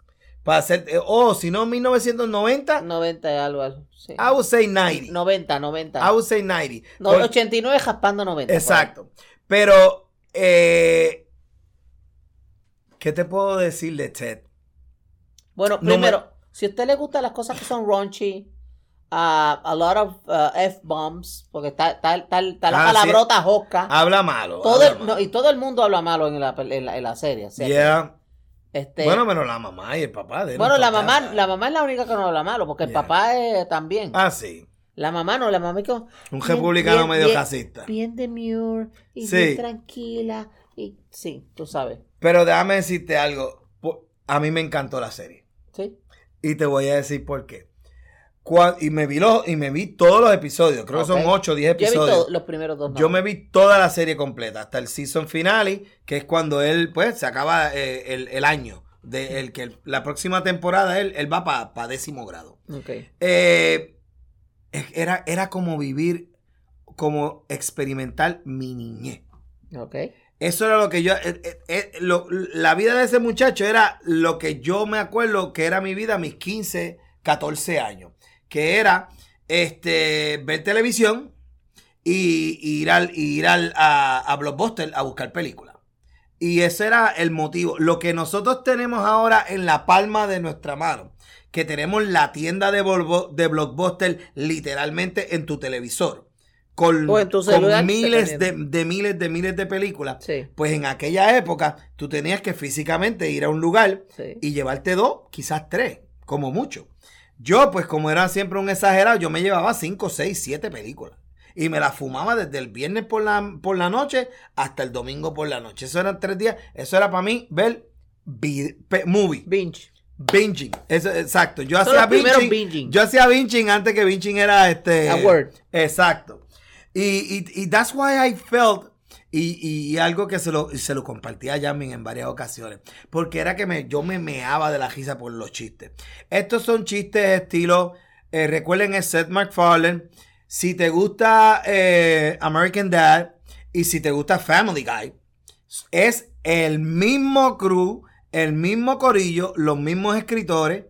Para hacer, eh, oh, si no 1990, 90 y algo. algo, Sí. I would say 90. 90, 90. I would say 90. No, Por- 89 jaspando 90. por ahí. exacto. Pero, eh, ¿qué te puedo decir de Ted? Bueno, No me- primero, si a usted le gustan las cosas que son raunchy, ah, a lot of ah, F-bombs, porque está, está, está, está la Ah, sí. palabrota josca. Habla malo. todo habla el- malo. no, y todo el mundo habla malo en la, en la, en la serie. Este, Bueno, menos la mamá y el papá de él, bueno, no la mamá, la mamá es la única que no habla malo, porque el Yeah. papá es también. Ah, sí. La mamá no, la mamá es como Un republicano bien- medio bien- racista. bien demure y Sí. bien tranquila. Y sí, tú sabes. Pero déjame decirte algo. A mí me encantó la serie. Sí. Y te voy a decir por qué. Y, me vi los, y me vi todos los episodios. Creo que son 8 o 10 Yo he episodios. visto los primeros dos. Yo me vi toda la serie completa, hasta el season finale, que es cuando él, pues, se acaba eh, el, el año. De el que la próxima temporada él, él va para décimo grado. Eh, era, era como vivir, como experimentar mi niñez. Eso era lo que yo. eh, eh, eh, lo- la vida de ese muchacho era lo que yo me acuerdo que era mi vida a mis 15, 14 años. Que era este, ver televisión y, y ir, al, y ir al, a, a Blockbuster a buscar películas. Y ese era el motivo. Lo que nosotros tenemos ahora en la palma de nuestra mano, que tenemos la tienda de, Volvo- de Blockbuster literalmente en tu televisor. Con, con miles de, de miles de miles de películas. Sí. Pues en aquella época tú tenías que físicamente ir a un lugar Sí. y llevarte dos, quizás tres, como mucho. Yo, pues como era siempre un exagerado, yo me llevaba cinco, seis, siete películas. Y me las fumaba desde el viernes por la, por la noche hasta el domingo por la noche. Eso eran tres días. Eso era para mí ver movie. Binge. Binging. Eso, exacto. Yo Son hacía binging. binging. Yo hacía binging antes que binging era este. A word. Exacto. Y, y, y that's why I felt. Y, y algo que se lo, se lo compartí a Yamin en varias ocasiones. Porque era que me, yo me meaba de la risa por los chistes. Estos son chistes estilo. eh, recuerden es Seth MacFarlane. Si te gusta eh, American Dad. Y si te gusta Family Guy. Es el mismo crew. El mismo corillo. Los mismos escritores.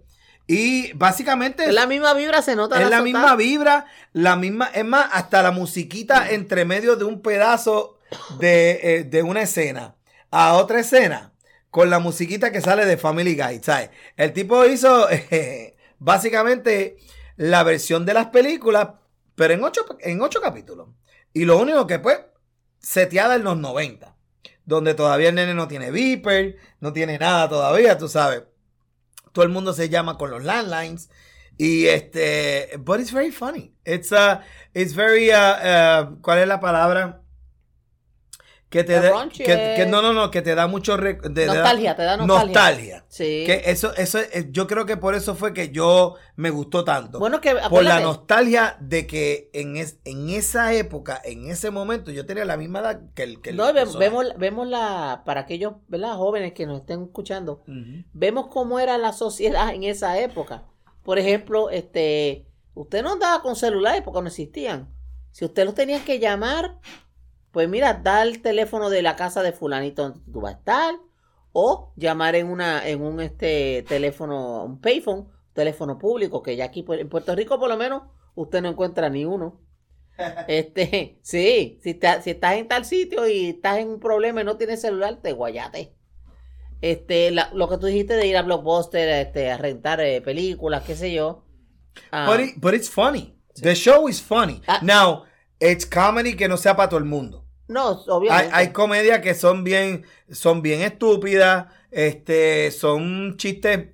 Y básicamente Es la misma vibra, se nota. es la sota. misma vibra, la misma, es más, hasta la musiquita entre medio de un pedazo de, eh, de una escena a otra escena, con la musiquita que sale de Family Guy, ¿sabes? El tipo hizo básicamente la versión de las películas, pero en ocho, en ocho capítulos. Y lo único que pues, seteada en los 90, donde todavía el nene no tiene beeper, no tiene nada todavía, tú sabes todo el mundo se llama con los landlines y este but it's very funny it's uh it's very uh, uh, ¿cuál es la palabra? Que te da que, no no no que te da mucho re- de- Nostalgia, te da nostalgia. nostalgia. Sí. que eso eso es- yo creo que por eso fue que yo me gustó tanto Bueno, que por la nostalgia de que en, es- en esa época en ese momento yo tenía la misma edad que el que el personaje. vemos, vemos la, para aquellos ¿verdad? jóvenes que nos estén escuchando, vemos cómo era la sociedad en esa época. Por ejemplo, este, usted no andaba con celulares porque no existían. Si usted los tenía que llamar, pues mira, da el teléfono de la casa de fulanito donde tú vas a estar, o llamar en una, en un este teléfono, un payphone, teléfono público, que ya aquí pues, en Puerto Rico por lo menos usted no encuentra ni uno. Este, sí, si, ta- si estás en tal sitio y estás en un problema y no tienes celular, te guayate. Este, la- lo que tú dijiste de ir a Blockbuster, este, a rentar eh, películas, qué sé yo. Ah, But, it- but it's funny. The show is funny. Ah. Now, it's comedy que no sea para todo el mundo. No, obviamente. hay comedias que son bien, son bien estúpidas, este, son chistes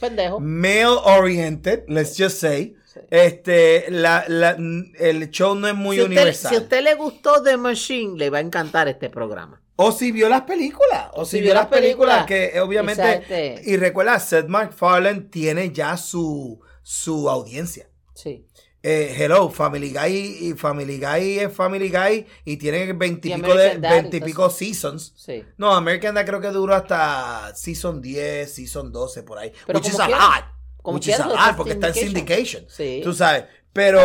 pendejo. male oriented, let's just say. Sí. Este, la, la- el show no es muy si, usted, universal. si a usted le gustó The Machine, le va a encantar este programa. O si vio las películas, o si, si vio vio las las películas, películas. que obviamente, Exacto. y recuerda, Seth MacFarlane tiene ya su, su audiencia. Sí. Eh, hello, Family Guy y Family Guy es Family Guy y tiene veintipico de veintipico seasons. Sí. No, American Dad creo que duró hasta season 10, season 12 por ahí. Pero which is a lot. Which is a lo lot porque está en syndication. Sí. Tú sabes, pero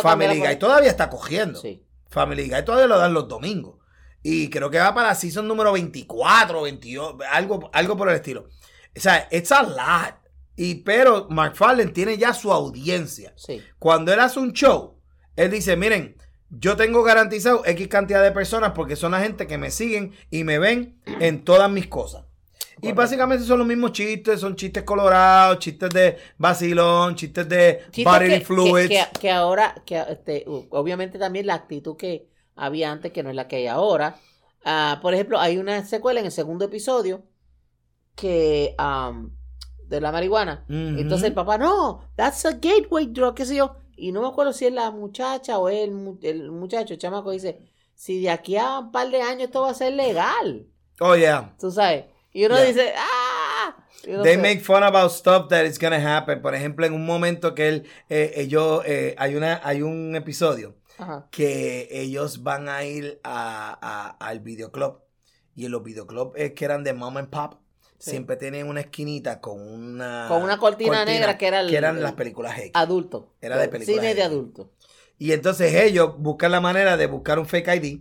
Family Guy todavía está cogiendo. Sí. Family Guy todavía lo dan los domingos. Y creo que va para season número 24, 28, algo, algo por el estilo. O sea, it's a lot. Y, pero McFarlane tiene ya su audiencia. Sí. Cuando él hace un show, él dice, miren, yo tengo garantizado X cantidad de personas porque son la gente que me siguen y me ven en todas mis cosas. Y básicamente son los mismos chistes, son chistes colorados, chistes de vacilón, chistes de Chistes bodily que, fluids. que, que- que ahora, que este, obviamente también la actitud que había antes, que no es la que hay ahora. Ah, por ejemplo, hay una secuela en el segundo episodio que de la marihuana. Ujú. Entonces el papá, no, that's a gateway drug, qué sé yo. Y no me acuerdo si es la muchacha o el, el muchacho, el chamaco, dice, si de aquí a un par de años esto va a ser legal. Oh, yeah. Tú sabes. Y uno Yeah. dice, ah. Uno They make fun about stuff that is gonna happen. Por ejemplo, en un momento que él, eh, ellos, eh, hay una, hay un episodio Ajá. que ellos van a ir a, a- al videoclub. Y en los videoclubs es que eran de mom and pop. Sí. siempre tenían una esquinita con una... Con una cortina negra que era el- eran las películas X. Adulto. Era de película Cine de adulto. Y entonces ellos buscan la manera de buscar un fake ID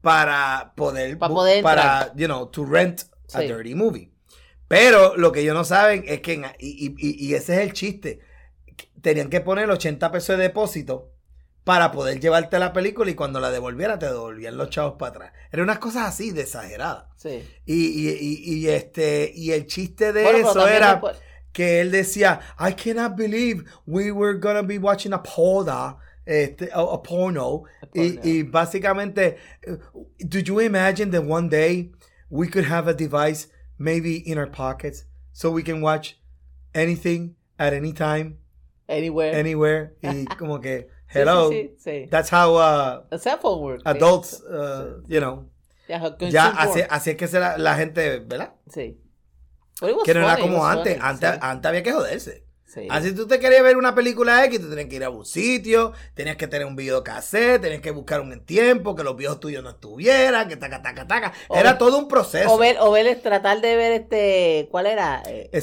para poder, Pa' bu- poder para, you know, to rent a Sí. dirty movie. Pero lo que ellos no saben es que, en- y- y- y ese es el chiste, tenían que poner 80 pesos de depósito para poder llevarte la película y cuando la devolviera te devolvían los chavos para atrás. Eran unas cosas así de exageradas. Sí. Y, y, y, y este, y el chiste de Bueno, eso era después- que él decía, I cannot believe we were gonna be watching a porno, este, a, a porno. A porno. y básicamente, uh, did you imagine that one day we could have a device maybe in our pockets so we can watch anything at any time, Anywhere. anywhere? Y como que, hello, Sí, sí, that's how uh, A cell phone work. sí. adults, uh, you know, Ya, consume ya así, así es que será la gente, ¿verdad? Sí. Que no era como antes, funny, antes, sí. antes había que joderse. Sí. Así tú te querías ver una película X, tú tenías que ir a un sitio, tenías que tener un videocassette, tenías que buscar un tiempo, que los videos tuyos no estuvieran, que taca, taca, taca. O- Era todo un proceso. O ver, o ver, tratar de ver este, ¿cuál era? Eh, El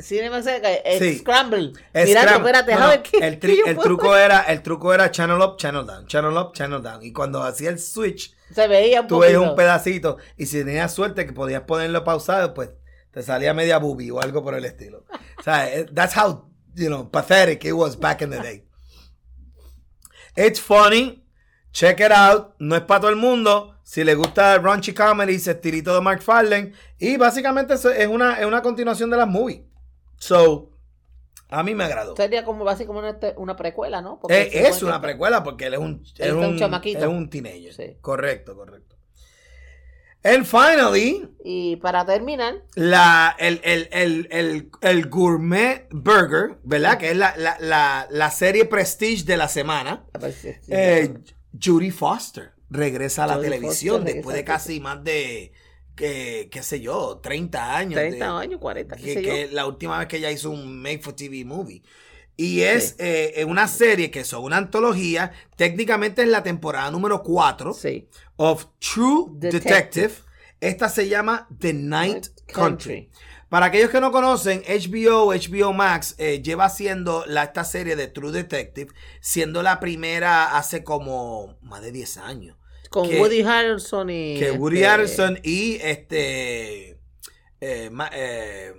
Cinemax. Cinema eh, Sí. Scramble. Es Mirando, espérate, no, a no, ver qué. el, tri- truco ver. era, el truco era channel up, channel down, channel up, channel down. Y cuando hacía el switch, Se veía un tú veías un pedacito. Y si tenías suerte que podías ponerlo pausado, pues te salía media boobie o algo por el estilo. o sea, eh, that's how, you know, pathetic it was back in the day. It's funny. Check it out. No es para todo el mundo. Si le gusta raunchy comedy, ese estilito de Mark Farlane. Y básicamente es una, es una continuación de las movies. So, a mí me agradó. Sería como básicamente una, una precuela, ¿no? Porque Eh, es una que- precuela porque él es un, es es un un, chamaquito. es un teenager. Sí. Correcto, correcto. And finally, Y para terminar, la, el, el, el, el, el Gourmet Burger, ¿verdad? Que es la, la, la, la serie Prestige de la semana. Eh, Judy Foster regresa a la televisión Foster después de casi más de, que, qué sé yo, 30 años. 30 de- años, 40, qué que, sé yo. que la última vez que ella hizo un Made for TV movie. Y es eh, una serie que son una antología. Técnicamente es la temporada número 4 Sí. of True Detective. Detective. Esta se llama The Night Country. Country. Para aquellos que no conocen, HBO, HBO Max eh, lleva haciendo la, esta serie de True Detective, siendo la primera hace como más de 10 años. Con que- Woody Harrelson y. Que Woody este, Harrelson y este. Eh, ma- eh,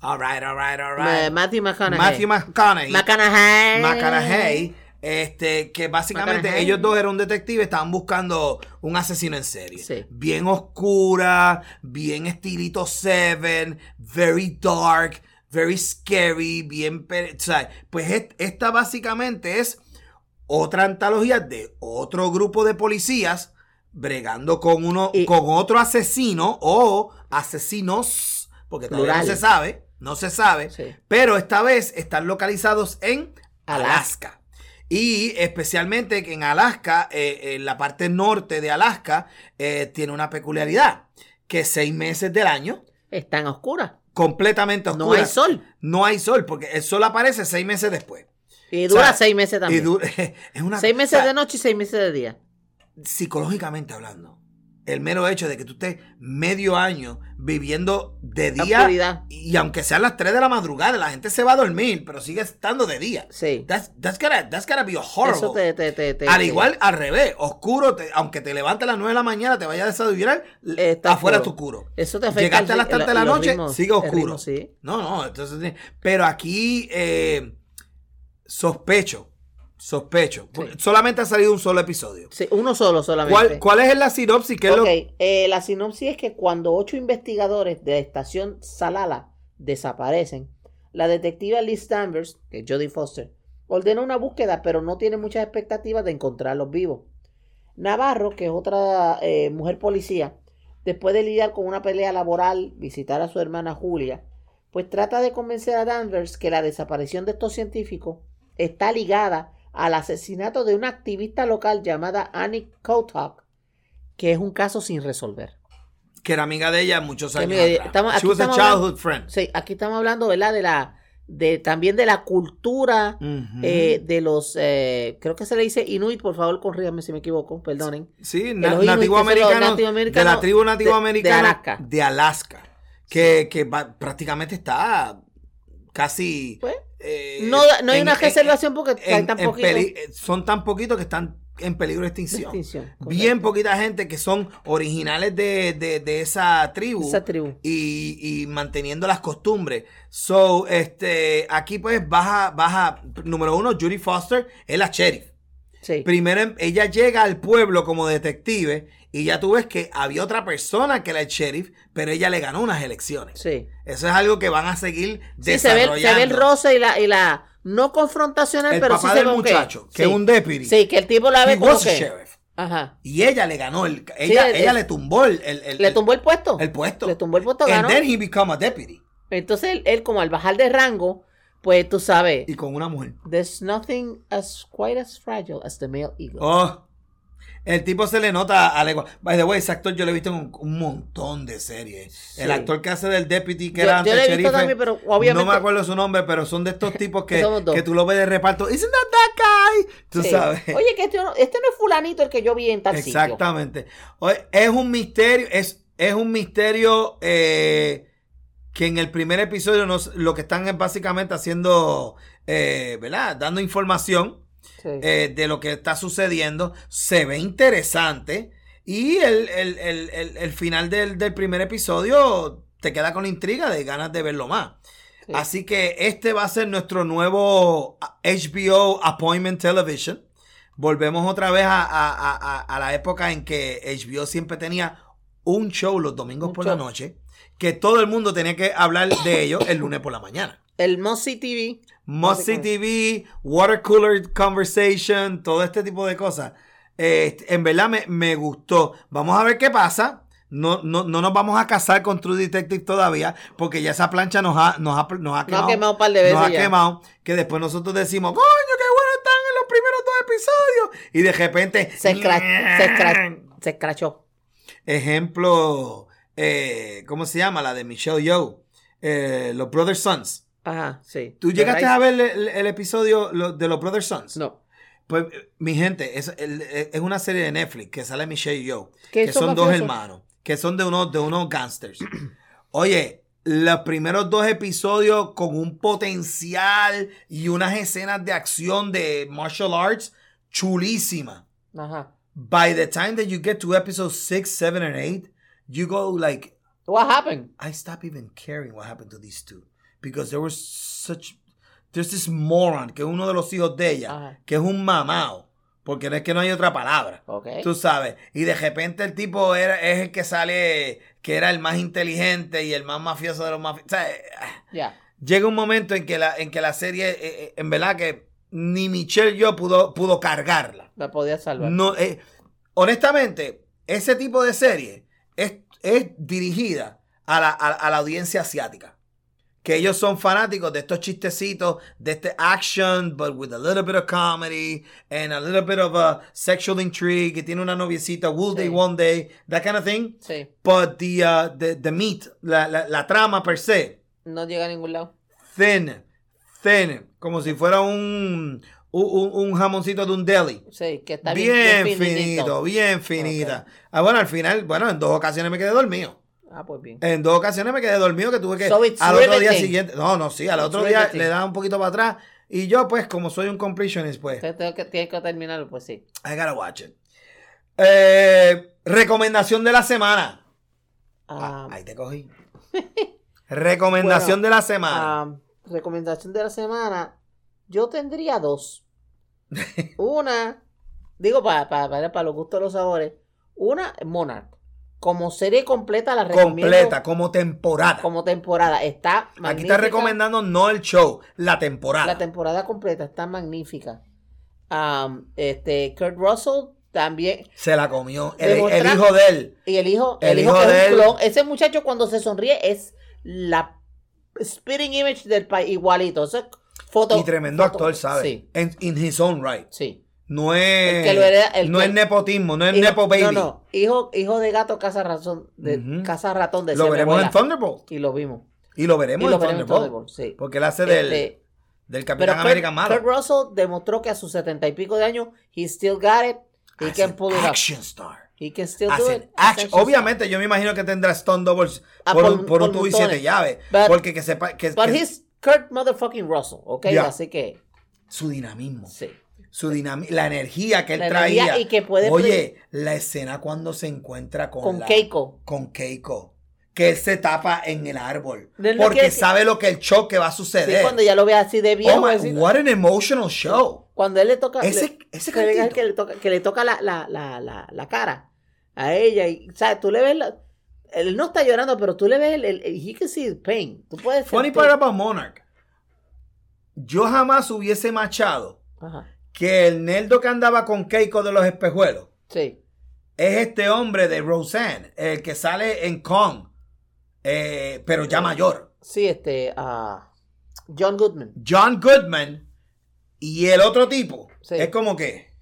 all right, all right, all right. Ma- Matthew McConaughey. Matthew McConaughey. McConaughey. McConaughey, Este, que básicamente McConaughey. ellos dos eran un detective, estaban buscando un asesino en serie. Sí. Bien oscura, bien estilito Seven, very dark, very scary, bien. pe- o sea, pues esta básicamente es otra antología de otro grupo de policías bregando con uno, Y- con otro asesino o asesinos, porque todavía Plural. no se sabe, no se sabe, Sí. pero esta vez están localizados en Alaska. Alaska. Y especialmente que en Alaska, eh, en la parte norte de Alaska, eh, tiene una peculiaridad, que seis meses del año, Están oscuras. completamente No oscura. hay sol. No hay sol, porque el sol aparece seis meses después. Y dura O sea, seis meses Y también. dura- es una, seis meses o sea, de noche y seis meses de día. Psicológicamente hablando, el mero hecho de que tú estés medio año viviendo de día oscuridad. y aunque sean las 3 de la madrugada, la gente se va a dormir, pero sigue estando de día. Sí. That's, that's gotta, that's gotta be horrible. Eso te, te, te, te- al igual, al revés, oscuro, aunque te levantes a las 9 de la mañana, te vayas a desayunar, Está afuera oscuro. tu oscuro. Eso te afecta. Llegaste a las tantas de la noche, ritmos- sigue oscuro. ritmo, sí. No, no, entonces, pero aquí eh, sospecho, sospecho. Sí. Solamente ha salido un solo episodio. Sí, uno solo solamente. ¿Cuál, ¿Cuál es la sinopsis? ¿Qué es lo- Ok, eh, la sinopsis es que cuando ocho investigadores de la estación Salala desaparecen, la detectiva Liz Danvers, que es Jodie Foster, ordena una búsqueda, pero no tiene muchas expectativas de encontrarlos vivos. Navarro, que es otra eh, mujer policía, después de lidiar con una pelea laboral, visitar a su hermana Julia, pues trata de convencer a Danvers que la desaparición de estos científicos está ligada al asesinato de una activista local llamada Annie Kotok, que es un caso sin resolver. que era amiga de ella muchos años amiga de- atrás. estamos- She was a childhood friend. Sí, aquí estamos hablando, ¿verdad? De la, de también de la cultura eh, de los, eh, creo que se le dice Inuit, por favor, corríganme si me equivoco, perdonen. sí, de na- nativo que son los americano, nativo de la americanos tribu de- nativo de americana Alaska. de Alaska, que, que va- prácticamente está casi... Pues, eh, no, no hay en- una en- reservación porque hay en- tan eh, son tan poquitos que están en peligro de de extinción. Bien poquita gente que son originales de, de- de esa tribu. Esa tribu. y, y manteniendo las costumbres. So, este, aquí pues baja, baja, número uno, Judy Foster es la sheriff. Sí. Primero em- ella llega al pueblo como detective y ya tú ves que había otra persona que era el sheriff, pero ella le ganó unas elecciones. Sí. Eso es algo que van a seguir Sí, se ve, desarrollando. se ve el roce y la, y la no confrontacional, El pero papá sí se del ve un que- muchacho, que sí. es un deputy. Sí, que el tipo la ve como que. sheriff. Ajá. Y ella le ganó el, ella, el- ella el- le tumbó el, el- el- Le tumbó el puesto. el puesto. Le tumbó el puesto, And ganó. then he become a deputy. Entonces él, él, como al bajar de rango, pues tú sabes, Y con una mujer. there's nothing as quite as fragile as the male eagle. Oh, el tipo se le nota a legua. By the way, ese actor yo lo he visto en un, un montón de series. El actor que hace del deputy que Yo- era yo antes lo he visto sheriff, también, pero obviamente- No me acuerdo su nombre, pero son de estos tipos que, que tú lo ves de reparto. Isn't that that guy? Tú Sí. sabes. Oye, que este no, este no es fulanito el que yo vi en tal sitio. Exactamente. Oye, es un misterio, es, es un misterio eh, que en el primer episodio nos, lo que están es básicamente haciendo, eh, ¿verdad? Dando información. Sí. eh, de lo que está sucediendo. Se ve interesante. Y el, el- el- el- el final del, del primer episodio te queda con la intriga de ganas de verlo más. Sí. Así que este va a ser nuestro nuevo HBO Appointment Television. Volvemos otra vez a, a- a- a- la época en que HBO siempre tenía un show los domingos Un por show. la noche. Que todo el mundo tenía que hablar de ellos el lunes por la mañana. El Mossy TV. Musty TV, Water Cooler Conversation, todo este tipo de cosas. Eh, en verdad me, me gustó. Vamos a ver qué pasa. No, no, no nos vamos a casar con True Detective todavía, porque ya esa plancha nos ha, nos ha, nos ha Nos quemado. ha quemado un par de veces Nos ha ya. quemado. Que después nosotros decimos, coño, qué bueno están en los primeros dos episodios. Y de repente. Se, escra- se, escra- se escrachó. Ejemplo, eh, ¿cómo se llama? La de Michelle Yeoh. eh, los Brother Sons. Ajá, sí. ¿Tú llegaste Rise- a ver el, el episodio lo- de los Brother Sons? No. Pues, eh, mi gente, es, el- es una serie de Netflix que sale Michelle y yo, ¿Qué que son dos hermanos, que son de unos, de unos gangsters. Oye, los primeros dos episodios con un potencial y unas escenas de acción de martial arts chulísima. Ajá. By the time that you get to episodes 6, 7, and 8, you go like, What happened? I stop even caring what happened to these two. Because there was such. There's this moron, que es uno de los hijos de ella, Ajá. que es un mamao. Porque no es que no hay otra palabra. Tú sabes. Y de repente el tipo era, es el que sale, que era el más inteligente y el más mafioso de los mafiosos. O sea, eh, llega un momento en que la, en que la serie, eh, eh, en verdad que ni Michelle yo pudo, pudo cargarla. La podía salvar. No, eh, honestamente, ese tipo de serie es, es dirigida a la, a- a la audiencia asiática. Que ellos son fanáticos de estos chistecitos, de este action, but with a little bit of comedy and a little bit of a sexual intrigue. Que tiene una noviecita, will day, Sí. one day, that kind of thing. Sí. But the, uh, the, the meat, la, la, la trama per se, No llega a ningún lado. thin, thin, como si fuera un, un, un jamoncito de un deli. Sí, que está bien, Bien bien finito, bien finita. Ah, bueno, al final, bueno, en dos ocasiones me quedé dormido. Ah, pues bien. En dos ocasiones me quedé dormido que tuve que So al otro día siguiente. No, no, sí, al It's otro día le daba un poquito para atrás. Y yo, pues, como soy un completionist, pues, Entonces tengo que, tienes que terminarlo, pues sí. I gotta watch it. Eh, recomendación de la semana. Ah, Ahí te cogí. recomendación Bueno, de la semana. recomendación de la semana. Yo tendría dos. Una, digo para, para, para, para los gustos de los sabores. Una, Monarch. Como serie completa la recomiendo. Completa, como temporada. Como temporada. Está Aquí magnífica. está recomendando no el show, la temporada. La temporada completa está magnífica. Am, este, Kurt Russell también. Se la comió. El, hijo de él. Y el hijo, El el, hijo, de él. clon. Ese muchacho cuando se sonríe es la spitting image del país igualito. Eso es foto. y tremendo foto- actor, ¿sabes? Sí, En in his own right. sí. No es, El hereda- no que- es nepotismo, no es Hijo- nepo baby. No, no. Hijo, hijo de gato casa razón, de casa ratón de lo veremos en Thunderbolt. Y lo vimos. Y lo Y veremos lo en veremos en Thunderbolt. Sí. Porque él hace del, Este, del Capitán América malo. Kurt Russell demostró que a sus setenta y pico de años, he still got it. He As can an pull it up. action star. He can still do it. action. Obviamente, yo me imagino que tendrá Stone Doubles Ah, por, por- un, por un tubo y siete llaves. But- porque que sepa que. But que he's Kurt motherfucking Russell, ¿ok? Yeah. Así que, su dinamismo. sí. Su dinami- la energía que él traía. y que puede Oye, la escena cuando se encuentra con, Con la- Keiko. Con Keiko. Que él se tapa en el árbol. No porque que- sabe lo que el choque va a Sí, suceder. cuando ya lo ve así de viejo. oh my, así- what an emotional show. cuando él le toca. Ese- le- ese que, le, cantito. que le toca, que le toca la, la, la, la, la cara a ella. Y, ¿sabes? Tú le ves. La, él no está llorando, pero tú le ves el. el, el- he can see the pain. Tú puedes. Funny part about Monarch. Yo jamás hubiese machado Ajá. Que el nerdo que andaba con Keiko de los espejuelos Sí. es este hombre de Roseanne, el que sale en Kong, eh, pero ya mayor. Sí, este. ah, John Goodman. John Goodman y el otro tipo. Sí. Es como que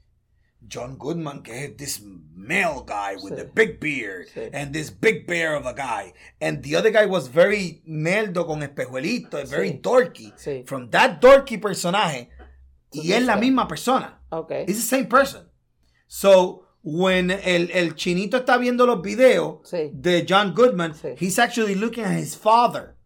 John Goodman, que es this male guy with Sí. the big beard Sí. and this big bear of a guy. And the other guy was very nerdo con espejuelito, and very dorky. Sí. From that dorky personaje, y es la misma persona. Ok. It's the same person. So, when el, el chinito está viendo los videos Sí. de John Goodman, Sí. he's actually looking at his father.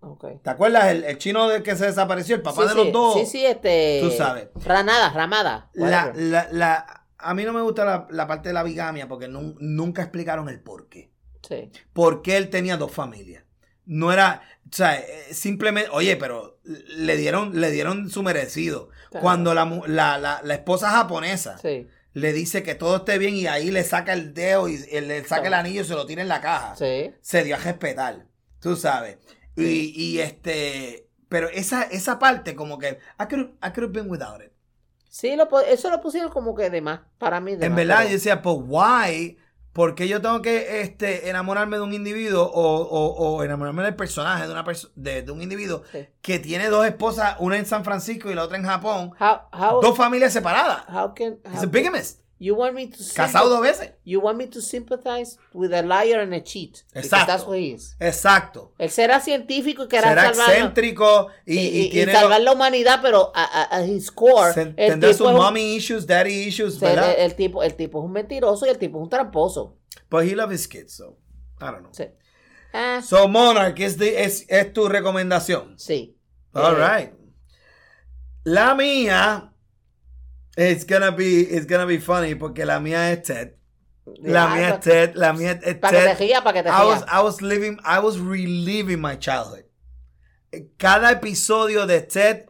Ok. ¿Te acuerdas? El, el chino de que se desapareció, el papá Sí, de los dos. Sí, sí, este. Tú sabes. Ranada, ramada. La, la, la- a mí no me gusta la, la parte de la bigamia porque nun- nunca explicaron el por qué. Sí. ¿Por qué él tenía dos familias? No era, o sea, eh, simplemente, oye, pero le dieron, le dieron su merecido. Claro. Cuando la, la, la, la esposa japonesa Sí. le dice que todo esté bien y ahí le saca el dedo y le saca el anillo y se lo tira en la caja. Sí. Se dio a respetar, tú sabes. Y, y este, pero esa, esa parte como que, I could, I could have been without it. Sí, lo, eso lo pusieron como que de más. Para mí, de En más, verdad, pero- yo decía, pues, why? ¿Por qué yo tengo que este, enamorarme de un individuo o, o- o enamorarme del personaje de, una perso- de, de un individuo Sí. que tiene dos esposas, una en San Francisco y la otra en Japón, How, how, dos familias separadas? how can a bigamist, you want me to casado dos veces. you want me to sympathize with a liar and a cheat Exacto. that's what he is. Exacto. Él será científico y querrá Será salvar, excéntrico y, y, y y- y tiene salvar lo- la humanidad, pero a, a, a his core se- tendrá sus mommy issues, daddy issues, ¿verdad? el, el tipo el tipo es un mentiroso y el tipo es un tramposo. But he loves his kids, so I don't know. Sí. Ah, So Monarch es, de- es, es tu recomendación. sí. All Eh, right. La mía it's gonna be it's gonna be funny porque la mía es Ted. La mía es Ted. La mía es Para que te Ted. ría, para que te I was. I was living I was reliving my childhood. Cada episodio de Ted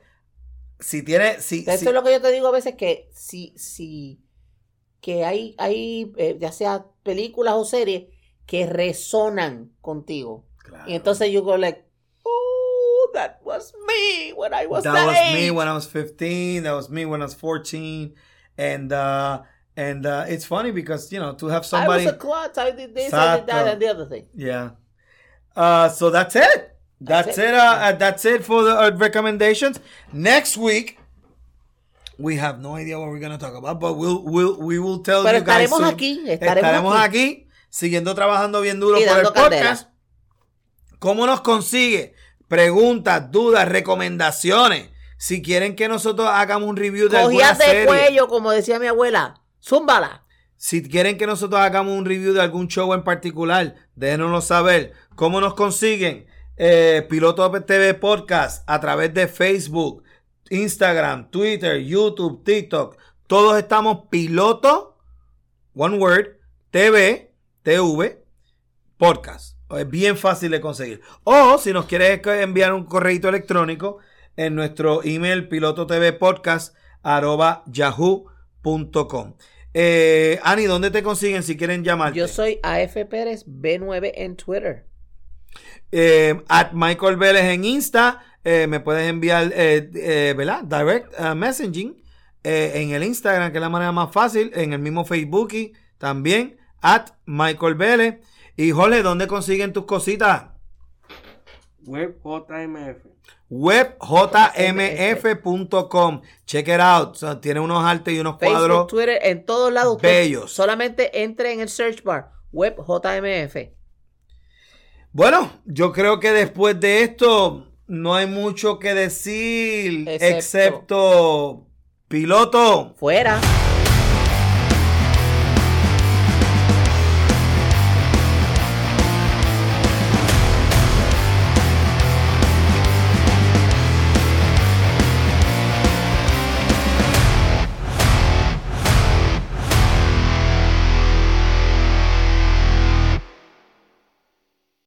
si tiene si, Eso si- es lo que yo te digo a veces que si, si que hay, hay eh, ya sea películas o series que resonan contigo. Claro. Y entonces you go like, that was me when I was that that, was me when I was 15. That was me when I was 14. And uh and uh it's funny because you know to have somebody. I was a klutz. I did this, I did that, and the other thing. Yeah. Uh, so that's it. That's, That's it. it. uh, that's it for the uh, recommendations. Next week, we have no idea what we're gonna talk about, but we'll we'll we will tell Pero you guys. estaremos soon. aquí, estaremos Estaremos aquí. aquí, siguiendo trabajando bien duro Y por el podcast. ¿Cómo nos consigue? Preguntas, dudas, recomendaciones. Si quieren que nosotros hagamos un review de alguna Cogías de serie. cuello, como decía mi abuela. Zúmbala. Si quieren que nosotros hagamos un review de algún show en particular, déjenoslo saber. ¿Cómo nos consiguen? Eh, Piloto TV Podcast a través de Facebook, Instagram, Twitter, YouTube, TikTok. Todos estamos Piloto, one word, TV, TV, Podcast. Es bien fácil de conseguir. O si nos quieres enviar un correo electrónico en nuestro email pilototvpodcast arroba yahoo.com. Eh, Ani, ¿dónde te consiguen si quieren llamarte? Yo soy AF Pérez B9 en Twitter. Eh, at Michael Vélez en Insta. eh, me puedes enviar, eh, eh, ¿verdad? Direct uh, messaging en el Instagram, que es la manera más fácil. En el mismo Facebook y también. At Michael Vélez. Y Jorge, ¿dónde consiguen tus cositas? Web JMF. webjmf.com. Check it out. O sea, tiene unos artes y unos Facebook, cuadros. Twitter, en todos lados. bellos. Solamente entre en el search bar. Web JMF. Bueno, yo creo que después de esto no hay mucho que decir, Excepto- excepto piloto. Fuera.